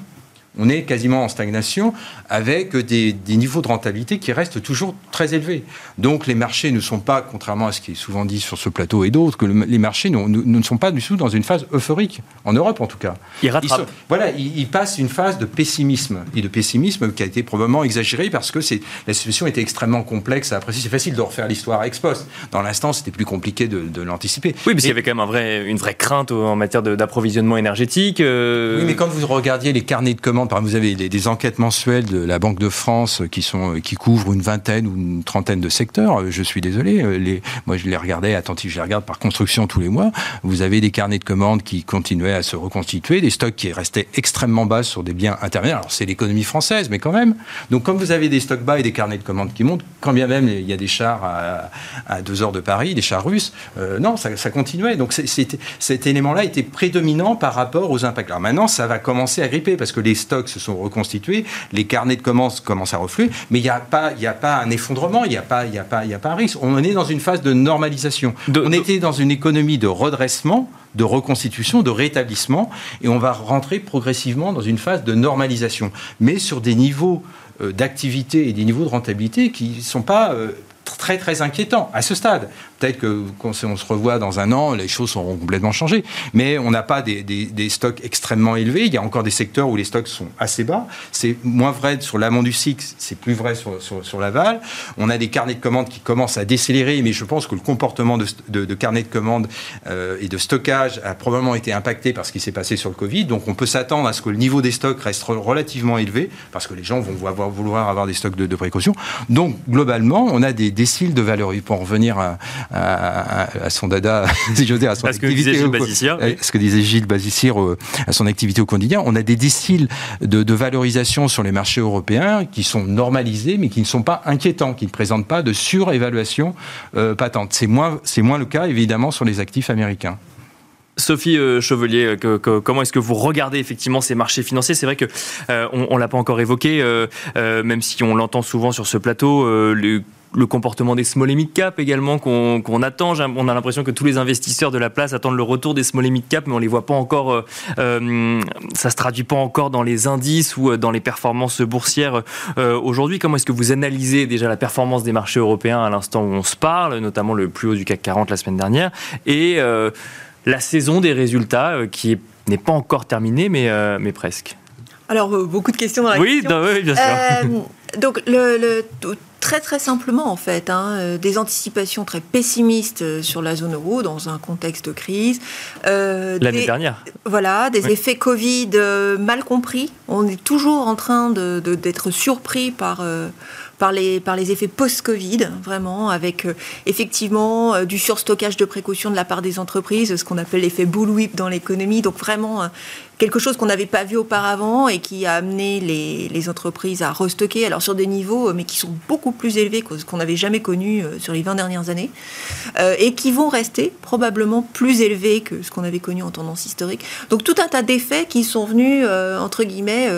Speaker 5: on est quasiment en stagnation avec des, niveaux de rentabilité qui restent toujours très élevés. Donc les marchés ne sont pas, contrairement à ce qui est souvent dit sur ce plateau et d'autres, que les marchés ne, sont pas du tout dans une phase euphorique, en Europe en tout cas.
Speaker 1: Ils rattrapent.
Speaker 5: voilà, ils, passent une phase de pessimisme, et de pessimisme qui a été probablement exagéré parce que la situation était extrêmement complexe à apprécier. C'est facile de refaire l'histoire ex post. Dans l'instant, c'était plus compliqué de, l'anticiper.
Speaker 1: Oui, parce qu'il y avait quand même un vrai, une vraie crainte en matière d'approvisionnement énergétique.
Speaker 5: Euh. Oui, mais quand vous regardiez les carnets de commandes, vous avez des, enquêtes mensuelles de la Banque de France qui, sont, qui couvrent une vingtaine ou une trentaine de secteurs. Je suis désolé. Moi, je les regardais attentivement, je les regarde par construction tous les mois. Vous avez des carnets de commandes qui continuaient à se reconstituer, des stocks qui restaient extrêmement bas sur des biens intermédiaires. Alors, c'est l'économie française, mais quand même. Donc, comme vous avez des stocks bas et des carnets de commandes qui montent, quand bien même il y a des chars à, deux heures de Paris, des chars russes, euh, non, ça, ça, continuait. Donc, cet élément-là était prédominant par rapport aux impacts. Alors maintenant, ça va commencer à gripper parce que les stocks se sont reconstitués, les carnets de commandes commencent à refluer, mais il n'y a, pas, a pas un effondrement, il n'y a, pas, a, pas, a pas un risque. On est dans une phase de normalisation. on était dans une économie de redressement, de reconstitution, de rétablissement, et on va rentrer progressivement dans une phase de normalisation, mais sur des niveaux euh, d'activité et des niveaux de rentabilité qui ne sont pas euh, très très inquiétants à ce stade. Peut-être que quand on se revoit dans un an, les choses auront complètement changé. Mais on n'a pas des, stocks extrêmement élevés. Il y a encore des secteurs où les stocks sont assez bas. C'est moins vrai sur l'amont du cycle, c'est plus vrai sur, sur, l'aval. On a des carnets de commandes qui commencent à décélérer, mais je pense que le comportement de, de, carnet de commandes euh, et de stockage a probablement été impacté par ce qui s'est passé sur le Covid. Donc on peut s'attendre à ce que le niveau des stocks reste relativement élevé, parce que les gens vont vouloir avoir des stocks de, de précaution. Donc globalement, on a des déciles de valeur. Pour en revenir à, son dada, si j'ose dire, à son activité. Ce que disait Gilles Bazissier à son activité au quotidien. On a des déciles de, valorisation sur les marchés européens qui sont normalisés, mais qui ne sont pas inquiétants, qui ne présentent pas de surévaluation euh, patente. C'est moins, c'est moins le cas, évidemment, sur les actifs américains.
Speaker 1: Sophie euh, Chevelier, euh, comment est-ce que vous regardez effectivement ces marchés financiers? C'est vrai que on, l'a pas encore évoqué, même si on l'entend souvent sur ce plateau. Le comportement des small et mid cap également qu'on attend. On a l'impression que tous les investisseurs de la place attendent le retour des small et mid cap, mais on les voit pas encore. Euh, euh, ça se traduit pas encore dans les indices ou euh, dans les performances boursières aujourd'hui. Comment est-ce que vous analysez déjà la performance des marchés européens à l'instant où on se parle, notamment le plus haut du CAC 40 la semaine dernière, et la saison des résultats qui n'est pas encore terminée, mais, mais presque.
Speaker 3: Alors, beaucoup de questions dans la
Speaker 1: oui, oui, bien sûr.
Speaker 3: donc, le, le, très très simplement en fait, hein, euh, des anticipations très pessimistes euh, sur la zone euro dans un contexte de crise.
Speaker 1: Euh, L'année dernière.
Speaker 3: Voilà, des effets Covid mal compris. On est toujours en train d'être de, surpris par par les, par les effets post-Covid, vraiment, avec euh, effectivement euh, du surstockage de précaution de la part des entreprises, ce qu'on appelle l'effet bull whip dans l'économie. Donc vraiment euh, quelque chose qu'on n'avait pas vu auparavant et qui a amené les, les, entreprises à restocker, alors sur des niveaux, mais qui sont beaucoup plus élevés que ce qu'on n'avait jamais connu sur les 20 dernières années, et qui vont rester probablement plus élevés que ce qu'on avait connu en tendance historique. Donc tout un tas d'effets qui sont venus, entre guillemets,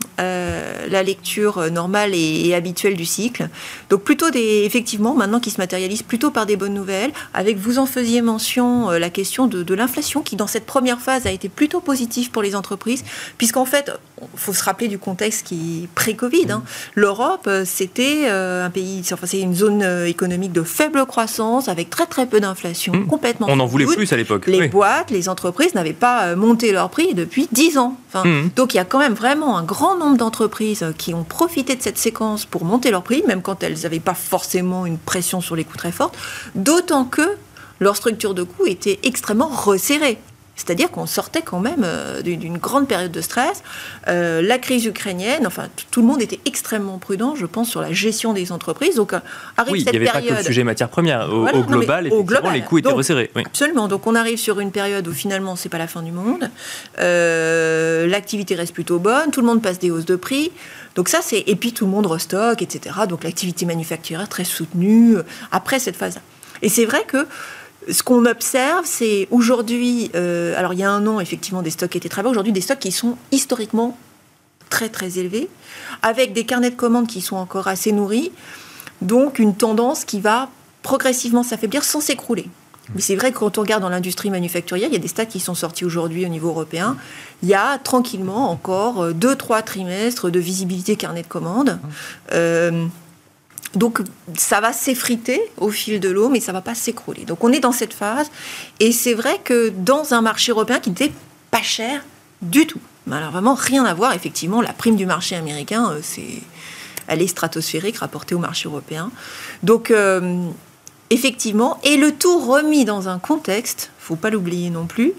Speaker 3: compliquer la lecture normale et, habituelle du cycle. Donc plutôt des, effectivement, maintenant qui se matérialise plutôt par des bonnes nouvelles, avec vous en faisiez mention la question de, l'inflation qui dans cette première phase a été plutôt positive pour les entreprises, puisqu'en fait, faut se rappeler du contexte qui pré-Covid. Hein. L'Europe, c'était un pays, enfin c'est une zone économique de faible croissance, avec très très peu d'inflation, mmh. complètement.
Speaker 1: On en voulait plus à l'époque.
Speaker 3: Les boîtes, les entreprises n'avaient pas euh, monté leur prix depuis 10 ans. Mmh. Donc il y a quand même vraiment un grand nombre d'entreprises qui ont profité de cette séquence pour monter leur prix, même quand elles n'avaient pas forcément une pression sur les coûts très forte, d'autant que leur structure de coûts était extrêmement resserrée. C'est-à-dire qu'on sortait quand même euh, d'une grande période de stress. Euh, la crise ukrainienne, enfin, tout le monde était extrêmement prudent, je pense, sur la gestion des entreprises. Donc,
Speaker 1: euh, arrive oui, cette il n'y avait pas que le sujet matière première. Au, global, les coûts étaient resserrés.
Speaker 3: Absolument. Donc, on arrive sur une période où finalement, c'est pas la fin du monde. L'activité reste plutôt bonne. Tout le monde passe des hausses de prix. Donc ça, c'est et puis tout le monde restock, etc. Donc l'activité manufacturière très soutenue après cette phase. -là. Et c'est vrai que ce qu'on observe, c'est aujourd'hui, euh, alors il y a un an, effectivement, des stocks étaient très bas. Aujourd'hui, des stocks qui sont historiquement très très élevés, avec des carnets de commandes qui sont encore assez nourris. Donc une tendance qui va progressivement s'affaiblir sans s'écrouler. Mais c'est vrai que quand on regarde dans l'industrie manufacturière, il y a des stats qui sont sortis aujourd'hui au niveau européen. Il y a tranquillement encore 2-3 euh, trimestres de visibilité carnet de commandes. Euh, donc ça va s'effriter au fil de l'eau, mais ça va pas s'écrouler. Donc on est dans cette phase, et c'est vrai que dans un marché européen qui n'était pas cher du tout. Alors vraiment rien à voir. Effectivement, la prime du marché américain, euh, c'est, elle est stratosphérique rapportée au marché européen. Donc euh, effectivement, et le tout remis dans un contexte, faut pas l'oublier non plus,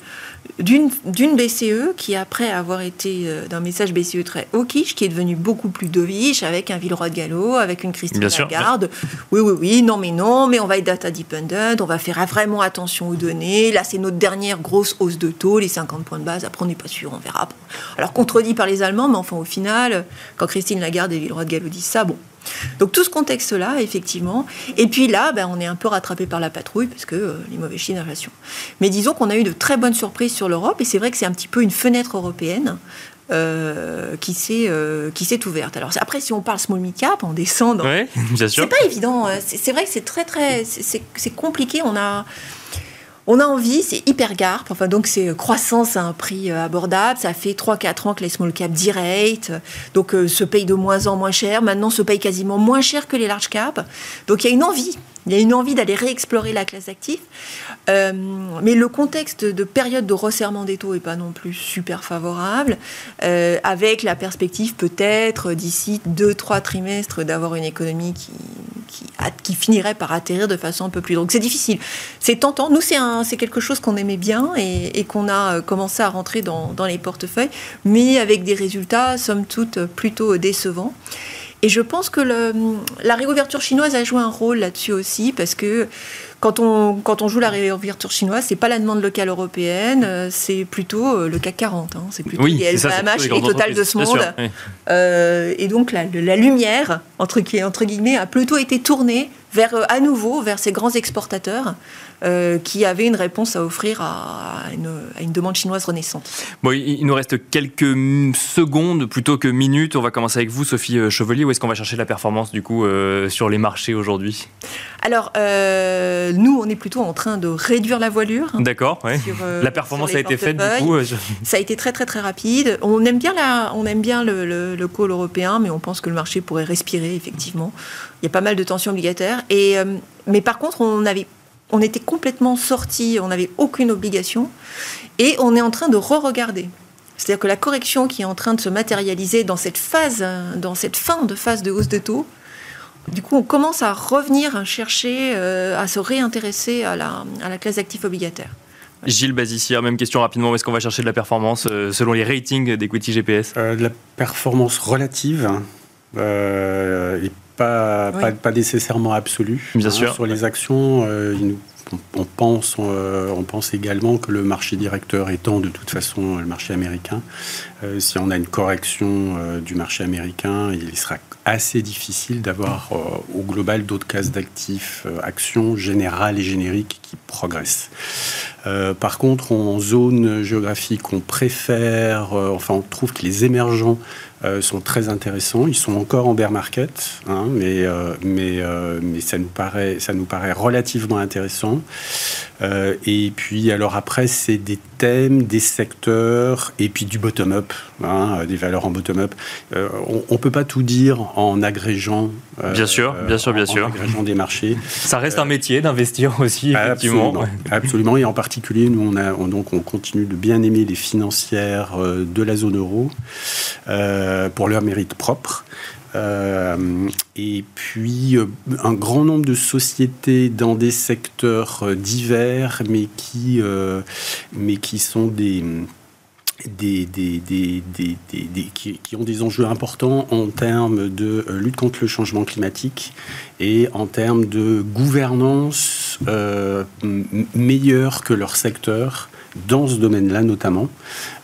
Speaker 3: d'une BCE qui, après avoir été euh, d'un message BCE très hawkish, qui est devenu beaucoup plus dovish, avec un Villeroy de Gallo, avec une Christine Lagarde. Oui, oui, oui, non, mais non, mais on va être data dependent, on va faire vraiment attention aux données. Là, c'est notre dernière grosse hausse de taux, les 50 points de base. Après, on n'est pas sûr, on verra. Alors, contredit par les Allemands, mais enfin, au final, quand Christine Lagarde et Villeroy de Gallo disent ça, bon, donc tout ce contexte-là, effectivement. Et puis là, ben, on est un peu rattrapé par la patrouille parce que euh, les mauvais chiffres d'inflation. Mais disons qu'on a eu de très bonnes surprises sur l'Europe et c'est vrai que c'est un petit peu une fenêtre européenne. Euh, qui s'est euh, qui s'est ouverte. Alors après, si on parle small mid cap, on descend.
Speaker 1: Oui, bien sûr.
Speaker 3: C'est pas évident. C'est vrai que c'est très très c'est compliqué. On a on a envie, c'est hyper garp, enfin donc c'est croissance à un prix euh, abordable, ça fait 3-4 ans que les small cap direct, donc euh, se payent de moins en moins cher, maintenant se payent quasiment moins cher que les large cap, donc il y a une envie, il y a une envie d'aller réexplorer la classe active, euh, mais le contexte de période de resserrement des taux n'est pas non plus super favorable, avec la perspective peut-être d'ici 2-3 trimestres d'avoir une économie qui, qui, finirait par atterrir de façon un peu plus. Donc c'est difficile. C'est tentant. Nous, c'est quelque chose qu'on aimait bien et, qu'on a euh, commencé à rentrer dans, les portefeuilles, mais avec des résultats, somme toute, plutôt décevants. Et je pense que la réouverture chinoise a joué un rôle là-dessus aussi, parce que quand on, quand on joue la réouverture chinoise, c'est pas la demande locale européenne, euh, c'est plutôt euh, le CAC 40. Hein. c'est plutôt les LVMH et Total de ce monde. Euh, et donc la, la lumière, entre, entre guillemets, a plutôt été tournée vers, à nouveau vers ces grands exportateurs euh, qui avait une réponse à offrir à une, demande chinoise renaissante.
Speaker 1: Bon, il nous reste quelques secondes plutôt que minutes. On va commencer avec vous, Sophie euh, Chevelier. Où est-ce qu'on va chercher la performance du coup euh, sur les marchés aujourd'hui?
Speaker 3: Alors, nous, on est plutôt en train de réduire la voilure.
Speaker 1: D'accord, ouais. la performance a été faite du coup.
Speaker 3: Ça a été très très très rapide. On aime bien, la, on aime bien le, le, le call européen, mais on pense que le marché pourrait respirer effectivement. Il y a pas mal de tensions obligataires. Et, mais par contre, on avait on était complètement sorti, on n'avait aucune obligation, et on est en train de re-regarder. C'est-à-dire que la correction qui est en train de se matérialiser dans cette phase, dans cette fin de phase de hausse de taux, du coup, on commence à revenir chercher, euh, à se réintéresser à la, à la classe d'actifs obligataires.
Speaker 1: Gilles Bazissière, même question rapidement, où est-ce qu'on va chercher de la performance euh, selon les ratings d'Equity GPS
Speaker 4: euh, De la performance relative, et pas, pas, nécessairement absolue.
Speaker 1: Bien hein, sûr.
Speaker 4: Sur les actions, il nous on pense, euh, on pense également que le marché directeur étant de toute façon le marché américain, euh, si on a une correction euh, du marché américain, il sera assez difficile d'avoir au global d'autres cases d'actifs, actions générales et génériques qui progressent. par contre, en zone géographique, on préfère, enfin, on trouve que les émergents sont très intéressants. Ils sont encore en bear market, hein, mais, mais, mais ça, nous paraît, ça nous paraît relativement intéressant. et puis, alors après, c'est des thèmes, des secteurs, et puis du bottom-up, hein, des valeurs en bottom-up. on ne peut pas tout dire en agrégeant.
Speaker 1: Bien sûr, bien sûr, bien sûr.
Speaker 4: agrégeant des marchés.
Speaker 1: Ça reste un métier d'investir aussi, effectivement.
Speaker 4: Absolument, absolument, et en particulier, nous, on, a, donc, on continue de bien aimer les financières de la zone euro pour leur mérite propre. Euh, et puis un grand nombre de sociétés dans des secteurs divers, mais qui, mais qui sont des qui, ont des enjeux importants en termes de lutte contre le changement climatique et en termes de gouvernance euh, meilleure que leur secteur dans ce domaine-là notamment.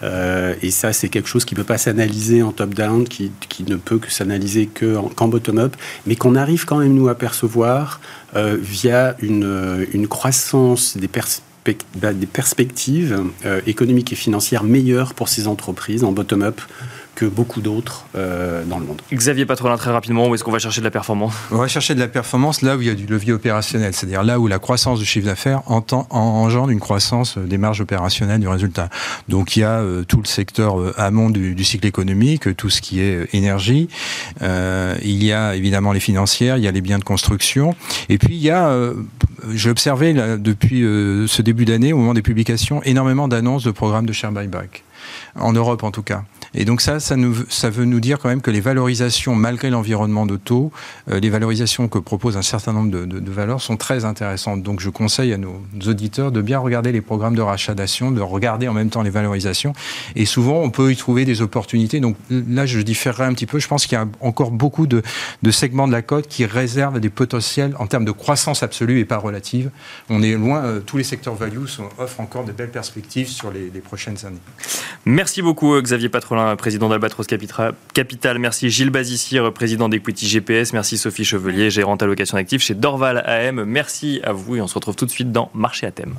Speaker 4: Euh, et ça, c'est quelque chose qui ne peut pas s'analyser en top-down, qui, ne peut que s'analyser qu'en bottom-up, mais qu'on arrive quand même, nous, à percevoir euh, via une, croissance des perspectives bah, des perspectives euh, économiques et financières meilleures pour ces entreprises en bottom-up que beaucoup d'autres euh, dans le monde.
Speaker 1: Xavier Patrolin, très rapidement, où est-ce qu'on va chercher de la performance?
Speaker 5: On va chercher de la performance là où il y a du levier opérationnel, c'est-à-dire là où la croissance du chiffre d'affaires engendre une croissance des marges opérationnelles du résultat. Donc il y a euh, tout le secteur euh, amont du, du, cycle économique, tout ce qui est énergie. il y a évidemment les financières, il y a les biens de construction. Et puis il y a, j'ai observé là, depuis ce début d'année, au moment des publications, énormément d'annonces de programmes de share buyback en Europe en tout cas. Et donc ça, ça, veut nous dire quand même que les valorisations, malgré l'environnement de taux, euh, les valorisations que propose un certain nombre de, valeurs sont très intéressantes. Donc je conseille à nos auditeurs de bien regarder les programmes de rachat d'actions, de regarder en même temps les valorisations. Et souvent, on peut y trouver des opportunités. Donc là, je différerai un petit peu. Je pense qu'il y a encore beaucoup de, segments de la cote qui réservent des potentiels en termes de croissance absolue et pas relative. On est loin, euh, tous les secteurs value offrent encore de belles perspectives sur les, les prochaines années.
Speaker 1: Merci beaucoup Xavier Patrolin, président d'Albatros Capital. Merci Gilles Bazissir, président d'Equity GPS. Merci Sophie Chevelier, gérante allocation active chez Dorval AM. Merci à vous et on se retrouve tout de suite dans Marché à thème.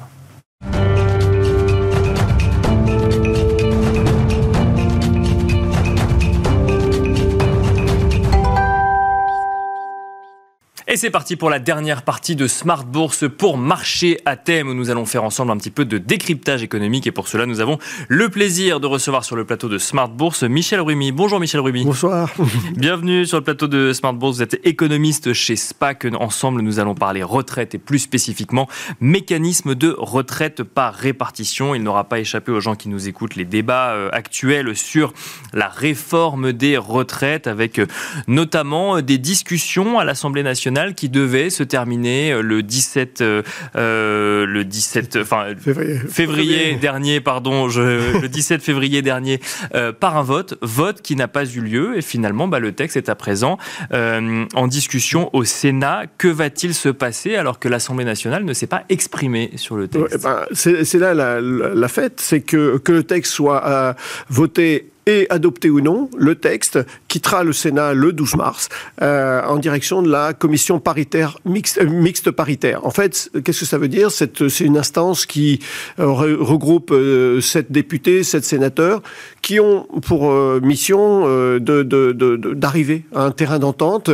Speaker 1: Et c'est parti pour la dernière partie de Smart Bourse pour marché à thème où nous allons faire ensemble un petit peu de décryptage économique. Et pour cela, nous avons le plaisir de recevoir sur le plateau de Smart Bourse Michel Rumi. Bonjour Michel Rumi.
Speaker 6: Bonsoir.
Speaker 1: Bienvenue sur le plateau de Smart Bourse. Vous êtes économiste chez SPAC. Ensemble, nous allons parler retraite et plus spécifiquement mécanisme de retraite par répartition. Il n'aura pas échappé aux gens qui nous écoutent les débats euh, actuels sur la réforme des retraites avec euh, notamment des discussions à l'Assemblée nationale qui devait se terminer euh, le 17, euh, euh, le 17, enfin février, février dernier, pardon, je, le 17 février dernier, euh, par un vote, vote qui n'a pas eu lieu. Et finalement, bah, le texte est à présent euh, en discussion au Sénat. Que va-t-il se passer alors que l'Assemblée nationale ne s'est pas exprimée sur le texte?
Speaker 6: ouais, ben, C'est là la, la, la fête, c'est que que le texte soit voté et adopté ou non, le texte quittera le Sénat le 12 mars euh, en direction de la commission paritaire mixte, euh, mixte paritaire. En fait, qu'est-ce que ça veut dire? C'est une instance qui euh, regroupe euh, sept députés, sept sénateurs, qui ont pour euh, mission euh, d'arriver à un terrain d'entente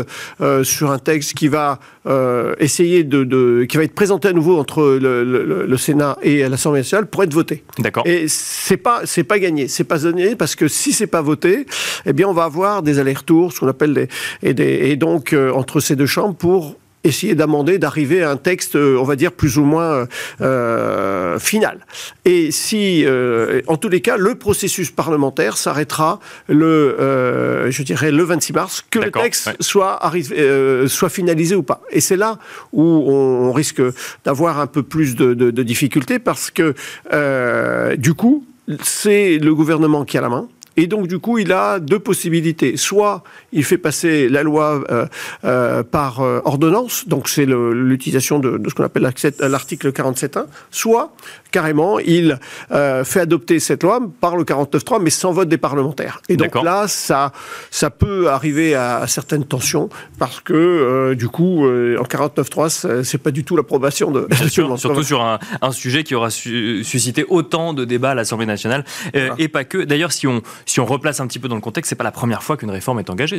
Speaker 6: sur un texte qui va essayer de, de, qui va être présenté à nouveau entre le, le, le Sénat et l'Assemblée nationale pour être voté.
Speaker 1: D'accord.
Speaker 6: Et c'est pas c'est pas gagné, c'est pas gagné parce que si c'est pas voté, eh bien on va avoir des allers-retours, ce qu'on appelle des et, des et donc euh, entre ces deux chambres pour essayer d'amender, d'arriver à un texte, on va dire, plus ou moins euh, final. Et si, euh, en tous les cas, le processus parlementaire s'arrêtera le, euh, je dirais, le 26 mars, que le texte ouais. soit, arrivé, euh, soit finalisé ou pas. Et c'est là où on, risque d'avoir un peu plus de, de, de difficultés parce que, euh, du coup, c'est le gouvernement qui a la main. Et donc, du coup, il a deux possibilités. Soit il fait passer la loi euh, euh, par euh, ordonnance, donc c'est l'utilisation de, de, ce qu'on appelle l'article 47.1, soit carrément, il fait adopter cette loi par le 49.3, mais sans vote des parlementaires. Et donc là, ça, ça peut arriver à, certaines tensions, parce que du coup, en 49.3, c'est pas du tout l'approbation de...
Speaker 1: surtout sur un, sujet qui aura suscité autant de débats à l'Assemblée nationale, et pas que. D'ailleurs, si on, si on replace un petit peu dans le contexte, c'est pas la première fois qu'une réforme est engagée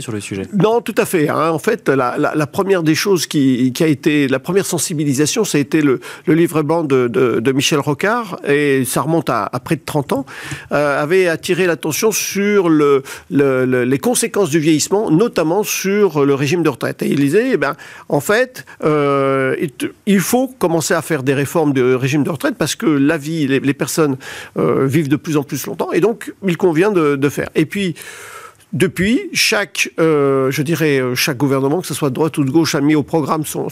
Speaker 6: Non, tout à fait. Hein. En fait, la, première des choses qui, a été, la première sensibilisation, ça a été le, livre blanc de, Michel Rocard, et ça remonte à, près de 30 ans, euh, avait attiré l'attention sur le, les conséquences du vieillissement, notamment sur le régime de retraite. Et il disait, eh ben, en fait, euh, il faut commencer à faire des réformes de régime de retraite parce que la vie, les, personnes euh, vivent de plus en plus longtemps, et donc il convient de, de faire. Et puis, depuis, chaque, euh, je dirais, euh, chaque gouvernement, que ce soit de droite ou de gauche, a mis au programme son,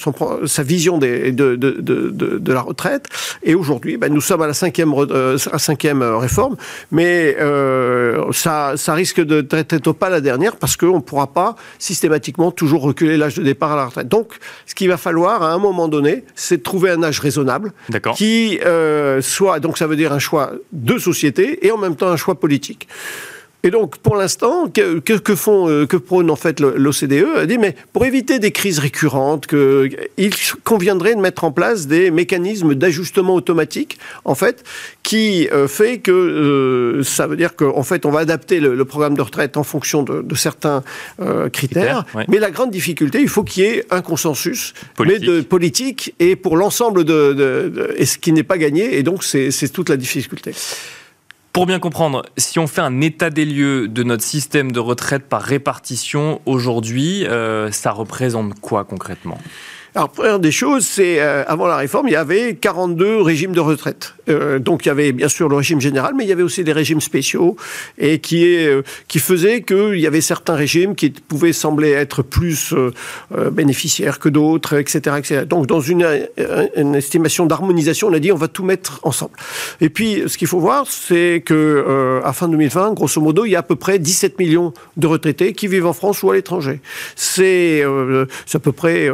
Speaker 6: sa vision des, de, de, de, de, la retraite. Et aujourd'hui, ben, nous sommes à la cinquième, euh, cinquième réforme, mais euh, ça, ça risque de d'être pas la dernière parce qu'on ne pourra pas systématiquement toujours reculer l'âge de départ à la retraite. Donc, ce qu'il va falloir à un moment donné, c'est de trouver un âge raisonnable qui soit, donc ça veut dire un choix de société et en même temps un choix politique. Et donc, pour l'instant, que, que, font, euh, que prône en fait l'OCDE Elle dit, mais pour éviter des crises récurrentes, que, il conviendrait de mettre en place des mécanismes d'ajustement automatique, en fait, qui euh, fait que euh, ça veut dire qu'en fait, on va adapter le, programme de retraite en fonction de, de certains critères. Mais la grande difficulté, il faut qu'il y ait un consensus, politique. mais de politique et pour l'ensemble de, de, et ce qui n'est pas gagné. Et donc, c'est toute la difficulté.
Speaker 1: Pour bien comprendre, si on fait un état des lieux de notre système de retraite par répartition aujourd'hui, euh, ça représente quoi concrètement?
Speaker 6: Alors, première des choses, c'est euh, avant la réforme, il y avait 42 régimes de retraite. Euh, donc, il y avait bien sûr le régime général, mais il y avait aussi des régimes spéciaux et qui est euh, qui faisait qu'il y avait certains régimes qui pouvaient sembler être plus bénéficiaires que d'autres, etc., etc. Donc, dans une, une estimation d'harmonisation, on a dit on va tout mettre ensemble. Et puis, ce qu'il faut voir, c'est que à fin 2020, grosso modo, il y a à peu près 17 millions de retraités qui vivent en France ou à l'étranger. C'est à peu près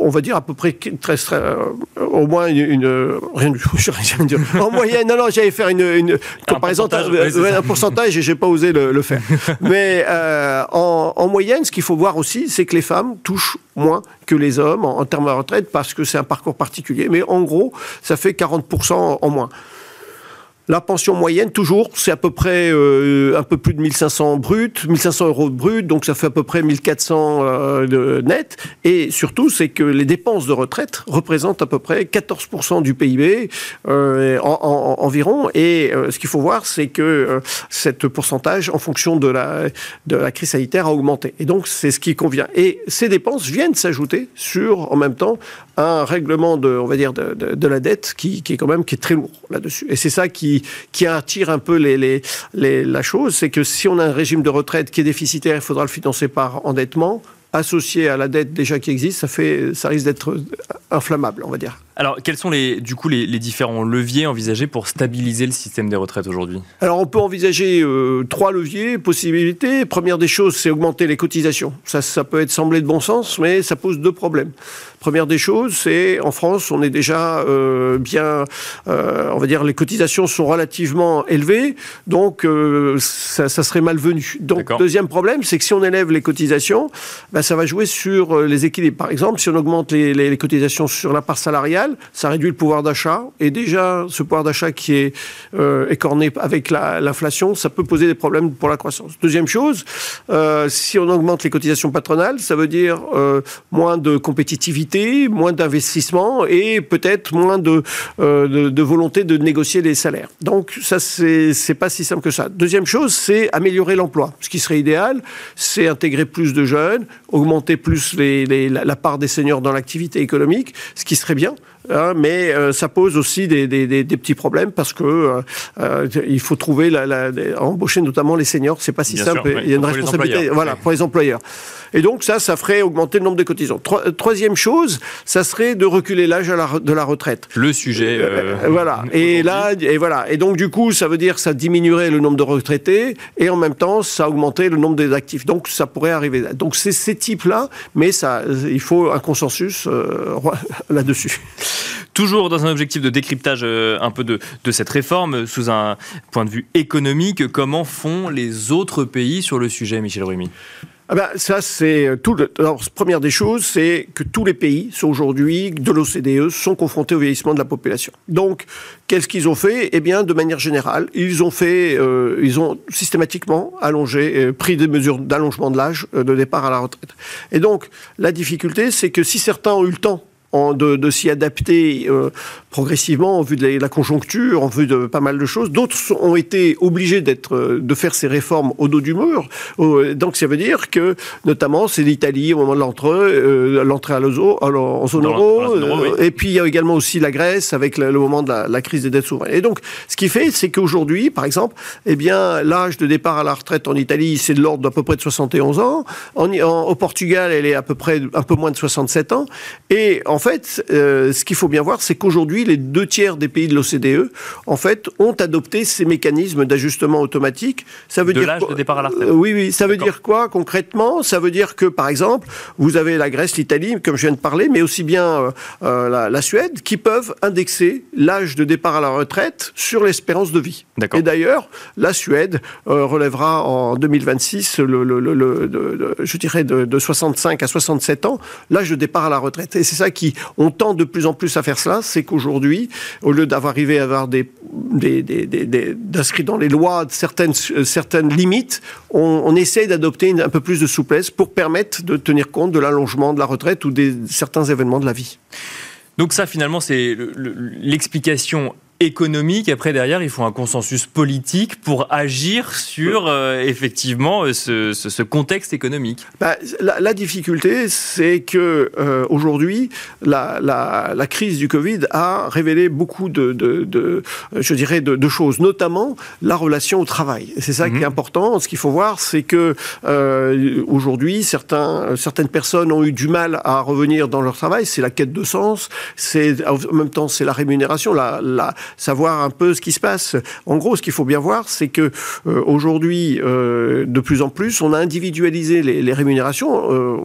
Speaker 6: on va dire à peu près très, euh, au moins une, rien du tout. en moyenne, non, non, j'allais faire une, comparaison, un pourcentage, euh, un pourcentage et j'ai pas osé le, faire. Mais euh, en, moyenne, ce qu'il faut voir aussi, c'est que les femmes touchent moins que les hommes en, en termes de retraite parce que c'est un parcours particulier. Mais en gros, ça fait 40% en moins. La pension moyenne, toujours, c'est à peu près euh, un peu plus de 1500 bruts, 1500 euros de brut, donc ça fait à peu près 1400 euh, de net. Et surtout, c'est que les dépenses de retraite représentent à peu près 14% du PIB euh, environ. Et ce qu'il faut voir, c'est que cette pourcentage, en fonction de la, de la crise sanitaire, a augmenté. Et donc, c'est ce qui convient. Et ces dépenses viennent s'ajouter sur, en même temps, un règlement de, on va dire, de, de, la dette qui, qui, est quand même qui est très lourd là-dessus. Et c'est ça qui, qui attire un peu les, les, les la chose, c'est que si on a un régime de retraite qui est déficitaire, il faudra le financer par endettement associé à la dette déjà qui existe, ça, fait, ça risque d'être inflammable, on va dire.
Speaker 1: Alors, quels sont les, du coup les, différents leviers envisagés pour stabiliser le système des retraites aujourd'hui?
Speaker 6: Alors, on peut envisager euh, trois leviers, possibilités. Première des choses, c'est augmenter les cotisations. Ça, ça peut être semblé de bon sens, mais ça pose deux problèmes. Première des choses, c'est en France, on est déjà euh, bien, euh, on va dire, les cotisations sont relativement élevées, donc ça, ça, serait malvenu. Donc, deuxième problème, c'est que si on élève les cotisations, ben, ça va jouer sur les équilibres. Par exemple, si on augmente les, les cotisations sur la part salariale, ça réduit le pouvoir d'achat. Et déjà, ce pouvoir d'achat qui est euh, écorné avec l'inflation, ça peut poser des problèmes pour la croissance. Deuxième chose, euh, si on augmente les cotisations patronales, ça veut dire euh, moins de compétitivité, moins d'investissement et peut-être moins de, volonté de négocier les salaires. Donc ça, c'est pas si simple que ça. Deuxième chose, c'est améliorer l'emploi. Ce qui serait idéal, c'est intégrer plus de jeunes, augmenter plus la, part des seniors dans l'activité économique, ce qui serait bien. Hein, mais euh, ça pose aussi des, des, des, petits problèmes parce que euh, euh, il faut trouver la, la, embaucher notamment les seniors, c'est pas si simple. il y a une responsabilité, voilà, pour les employeurs. Et donc ça, ça ferait augmenter le nombre de cotisants. troisième chose, ça serait de reculer l'âge de la retraite.
Speaker 1: Le sujet.
Speaker 6: voilà. Et là, et voilà. Et donc du coup, ça veut dire que ça diminuerait le nombre de retraités et en même temps, ça augmenterait le nombre des actifs. Donc ça pourrait arriver. Donc c'est ces types-là, mais ça, il faut un consensus là-dessus.
Speaker 1: Toujours dans un objectif de décryptage euh, un peu de, cette réforme, sous un point de vue économique, comment font les autres pays sur le sujet, Michel Rumi?
Speaker 6: Ah ben, ça, c'est euh, tout. Le... Alors, première des choses, c'est que tous les pays sont aujourd'hui de l'OCDE sont confrontés au vieillissement de la population. Donc, qu'est-ce qu'ils ont fait? Eh bien, de manière générale, ils ont fait, euh, ils ont systématiquement allongé, euh, pris des mesures d'allongement de l'âge euh, de départ à la retraite. Et donc, la difficulté, c'est que si certains ont eu le temps de, de s'y adapter euh, progressivement en vue de la, conjoncture, en vue de pas mal de choses. D'autres ont été obligés d'être, euh, de faire ces réformes au dos du mur. Euh, donc ça veut dire que, notamment, c'est l'Italie au moment de l'entrée, euh, l'entrée à l'euro, en zone euro, oui. et puis il y a également aussi la Grèce avec le, le moment de la, la, crise des dettes souveraines. Et donc, ce qui fait, c'est qu'aujourd'hui, par exemple, eh bien, l'âge de départ à la retraite en Italie, c'est de l'ordre d'à peu près de 71 ans. En, en, au Portugal, elle est à peu près un peu moins de 67 ans. Et en en fait, euh, ce qu'il faut bien voir, c'est qu'aujourd'hui, les deux tiers des pays de l'OCDE, en fait, ont adopté ces mécanismes d'ajustement automatique.
Speaker 1: Ça veut de l'âge de départ à la retraite.
Speaker 6: Euh, oui, oui. Ça veut dire quoi concrètement? Ça veut dire que, par exemple, vous avez la Grèce, l'Italie, comme je viens de parler, mais aussi bien euh, euh la, la, Suède, qui peuvent indexer l'âge de départ à la retraite sur l'espérance de vie. Et d'ailleurs, la Suède euh, relèvera en 2026, le, le, le, le je dirais, de, de 65 à 67 ans, l'âge de départ à la retraite. Et c'est ça qui on tend de plus en plus à faire cela, c'est qu'aujourd'hui, au lieu d'avoir arrivé à avoir des, des, dans les lois certaines, certaines limites, on, on essaye d'adopter un peu plus de souplesse pour permettre de tenir compte de l'allongement de la retraite ou des certains événements de la vie.
Speaker 1: Donc ça, finalement, c'est l'explication économique. Après, derrière, il faut un consensus politique pour agir sur euh, effectivement ce, ce, ce, contexte économique.
Speaker 6: Bah, la, la, difficulté, c'est que euh, aujourd'hui, la, la, la, crise du Covid a révélé beaucoup de, de, de je dirais, de, de, choses, notamment la relation au travail. C'est ça mmh. qui est important. Ce qu'il faut voir, c'est que euh, aujourd'hui, certains, certaines personnes ont eu du mal à revenir dans leur travail. C'est la quête de sens. C'est en même temps, c'est la rémunération, la, la savoir un peu ce qui se passe. En gros, ce qu'il faut bien voir, c'est que euh, aujourd'hui, euh, de plus en plus, on a individualisé les, rémunérations, euh,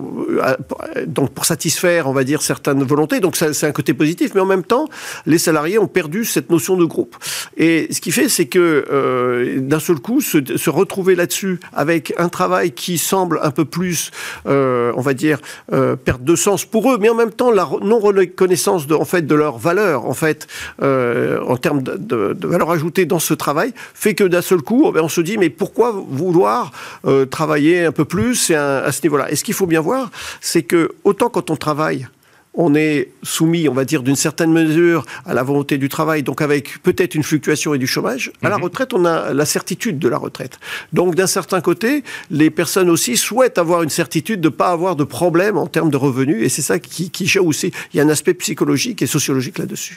Speaker 6: donc pour satisfaire, on va dire, certaines volontés. Donc c'est un côté positif, mais en même temps, les salariés ont perdu cette notion de groupe. Et ce qui fait, c'est que d'un seul coup, se, retrouver là-dessus avec un travail qui semble un peu plus, on va dire, perte de sens pour eux, mais en même temps la non reconnaissance de, en fait, de leur valeur, en fait, en termes de, valeur ajoutée dans ce travail, fait que d'un seul coup, on se dit, mais pourquoi vouloir euh, travailler un peu plus à, à ce niveau-là? Et ce qu'il faut bien voir, c'est que autant quand on travaille, on est soumis, on va dire, d'une certaine mesure à la volonté du travail, donc avec peut-être une fluctuation et du chômage. À la retraite, on a la certitude de la retraite. Donc, d'un certain côté, les personnes aussi souhaitent avoir une certitude de ne pas avoir de problème en termes de revenus, et c'est ça qui, qui gère aussi. Il y a un aspect psychologique et sociologique là-dessus.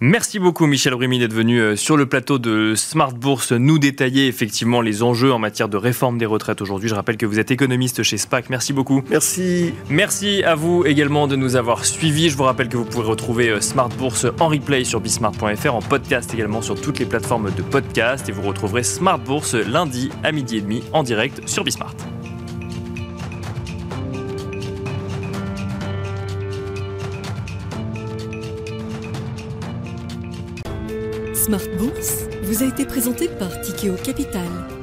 Speaker 1: Merci beaucoup, Michel Brumi, d'être venu euh, sur le plateau de Smart Bourse nous détailler effectivement les enjeux en matière de réforme des retraites aujourd'hui. Je rappelle que vous êtes économiste chez SPAC. Merci beaucoup.
Speaker 6: Merci.
Speaker 1: Merci à vous également de nous avoir suivis suivi. Je vous rappelle que vous pouvez retrouver euh, Smart Bourse en replay sur bismart.fr, en podcast également sur toutes les plateformes de podcast. Et vous retrouverez Smart Bourse lundi à midi et demi en direct sur Bismart.
Speaker 7: Smart Bourse vous a été présenté par Tikeo Capital.